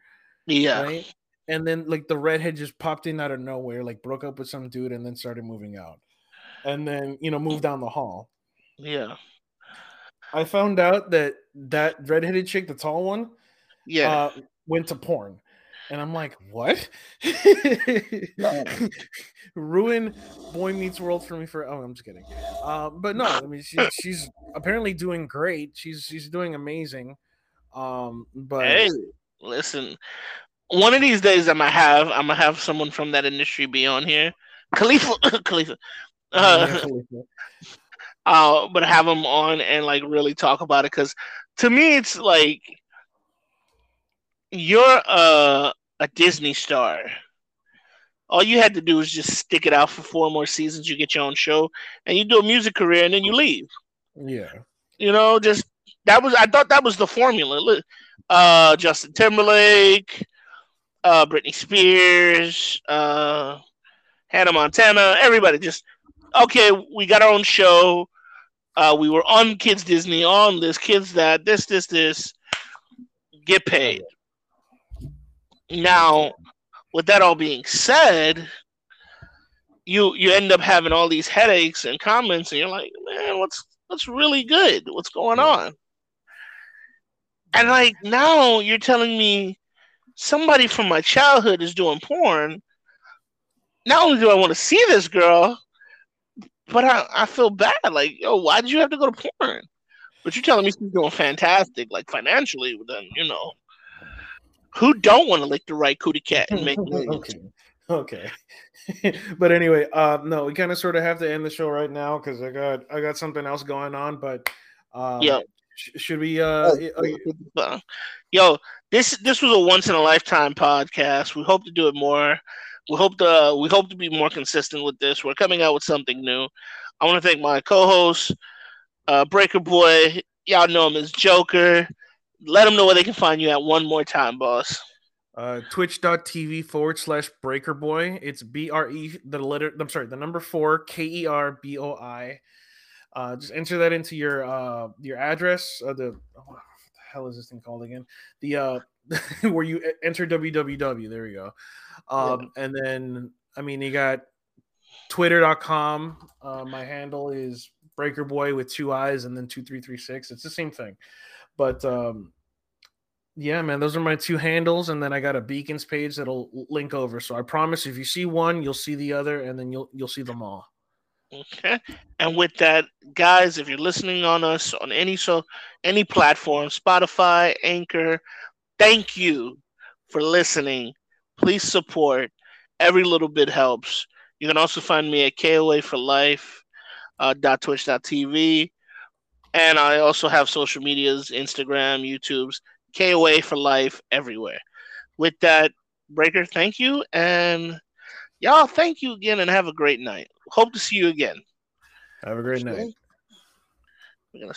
[SPEAKER 1] Yeah,
[SPEAKER 2] right and then like the redhead just popped in out of nowhere like broke up with some dude and then started moving out and then you know move down the hall.
[SPEAKER 1] yeah,
[SPEAKER 2] I found out that that redheaded chick, the tall one,
[SPEAKER 1] yeah.
[SPEAKER 2] uh, went to porn. And I'm like, what? <laughs> Ruin Boy Meets World for me for oh, I'm just kidding. Um, but no, I mean she's she's apparently doing great. She's she's doing amazing. Um, but
[SPEAKER 1] Hey, listen. One of these days, I'm gonna have I'm gonna have someone from that industry be on here. Khalifa, <coughs> Khalifa. Uh, <laughs> uh, but have them on and like really talk about it because to me, it's like you're a a Disney star. All you had to do is just stick it out for four more seasons. You get your own show, and you do a music career, and then you leave.
[SPEAKER 2] yeah.
[SPEAKER 1] You know, just that was I thought that was the formula. Uh, Justin Timberlake, uh, Britney Spears, uh, Hannah Montana, everybody just okay. We got our own show. Uh, we were on Kids Disney, on this, Kids That, this, this, this. Get paid. Now, with that all being said, you you end up having all these headaches and comments, and you're like, man, what's what's really good? What's going on? And like now you're telling me somebody from my childhood is doing porn. Not only do I want to see this girl, but I, I feel bad. Like, yo, why did you have to go to porn? But you're telling me she's doing fantastic, like financially. Then you know, who don't want to lick the right cootie cat and make <laughs>
[SPEAKER 2] okay, okay. <laughs> but anyway, uh, no, we kind of sort of have to end the show right now because I got I got something else going on. But um,
[SPEAKER 1] yeah,
[SPEAKER 2] sh- should we? Uh,
[SPEAKER 1] uh, yo, this this was a once in a lifetime podcast. We hope to do it more. We hope to we hope to be more consistent with this. We're coming out with something new. I want to thank my co-host, uh, Breaker Boy. Y'all know him as Joker. Let them know where they can find you at one more time, boss.
[SPEAKER 2] Uh, twitch.tv forward slash breaker boy. It's B R E, the letter, I'm sorry, the number four, K E R B O I. Uh, just enter that into your uh, your address. Uh, the, oh, the hell is this thing called again? The uh, <laughs> where you enter www. There you go. Um, yeah. And then, I mean, you got twitter.com. Uh, my handle is breaker boy with two eyes and then 2336. It's the same thing. But um, yeah, man, those are my two handles, and then I got a beacons page that'll link over. So I promise, if you see one, you'll see the other, and then you'll you'll see them all.
[SPEAKER 1] Okay, and with that, guys, if you're listening on us on any so any platform, Spotify, Anchor, thank you for listening. Please support. Every little bit helps. You can also find me at KOA for Life uh, .twitch.tv. And I also have social medias, Instagram, YouTube's, KOA for life everywhere. With that, Breaker, thank you. And y'all, thank you again and have a great night. Hope to see you again.
[SPEAKER 2] Have a great night.
[SPEAKER 1] We're gonna.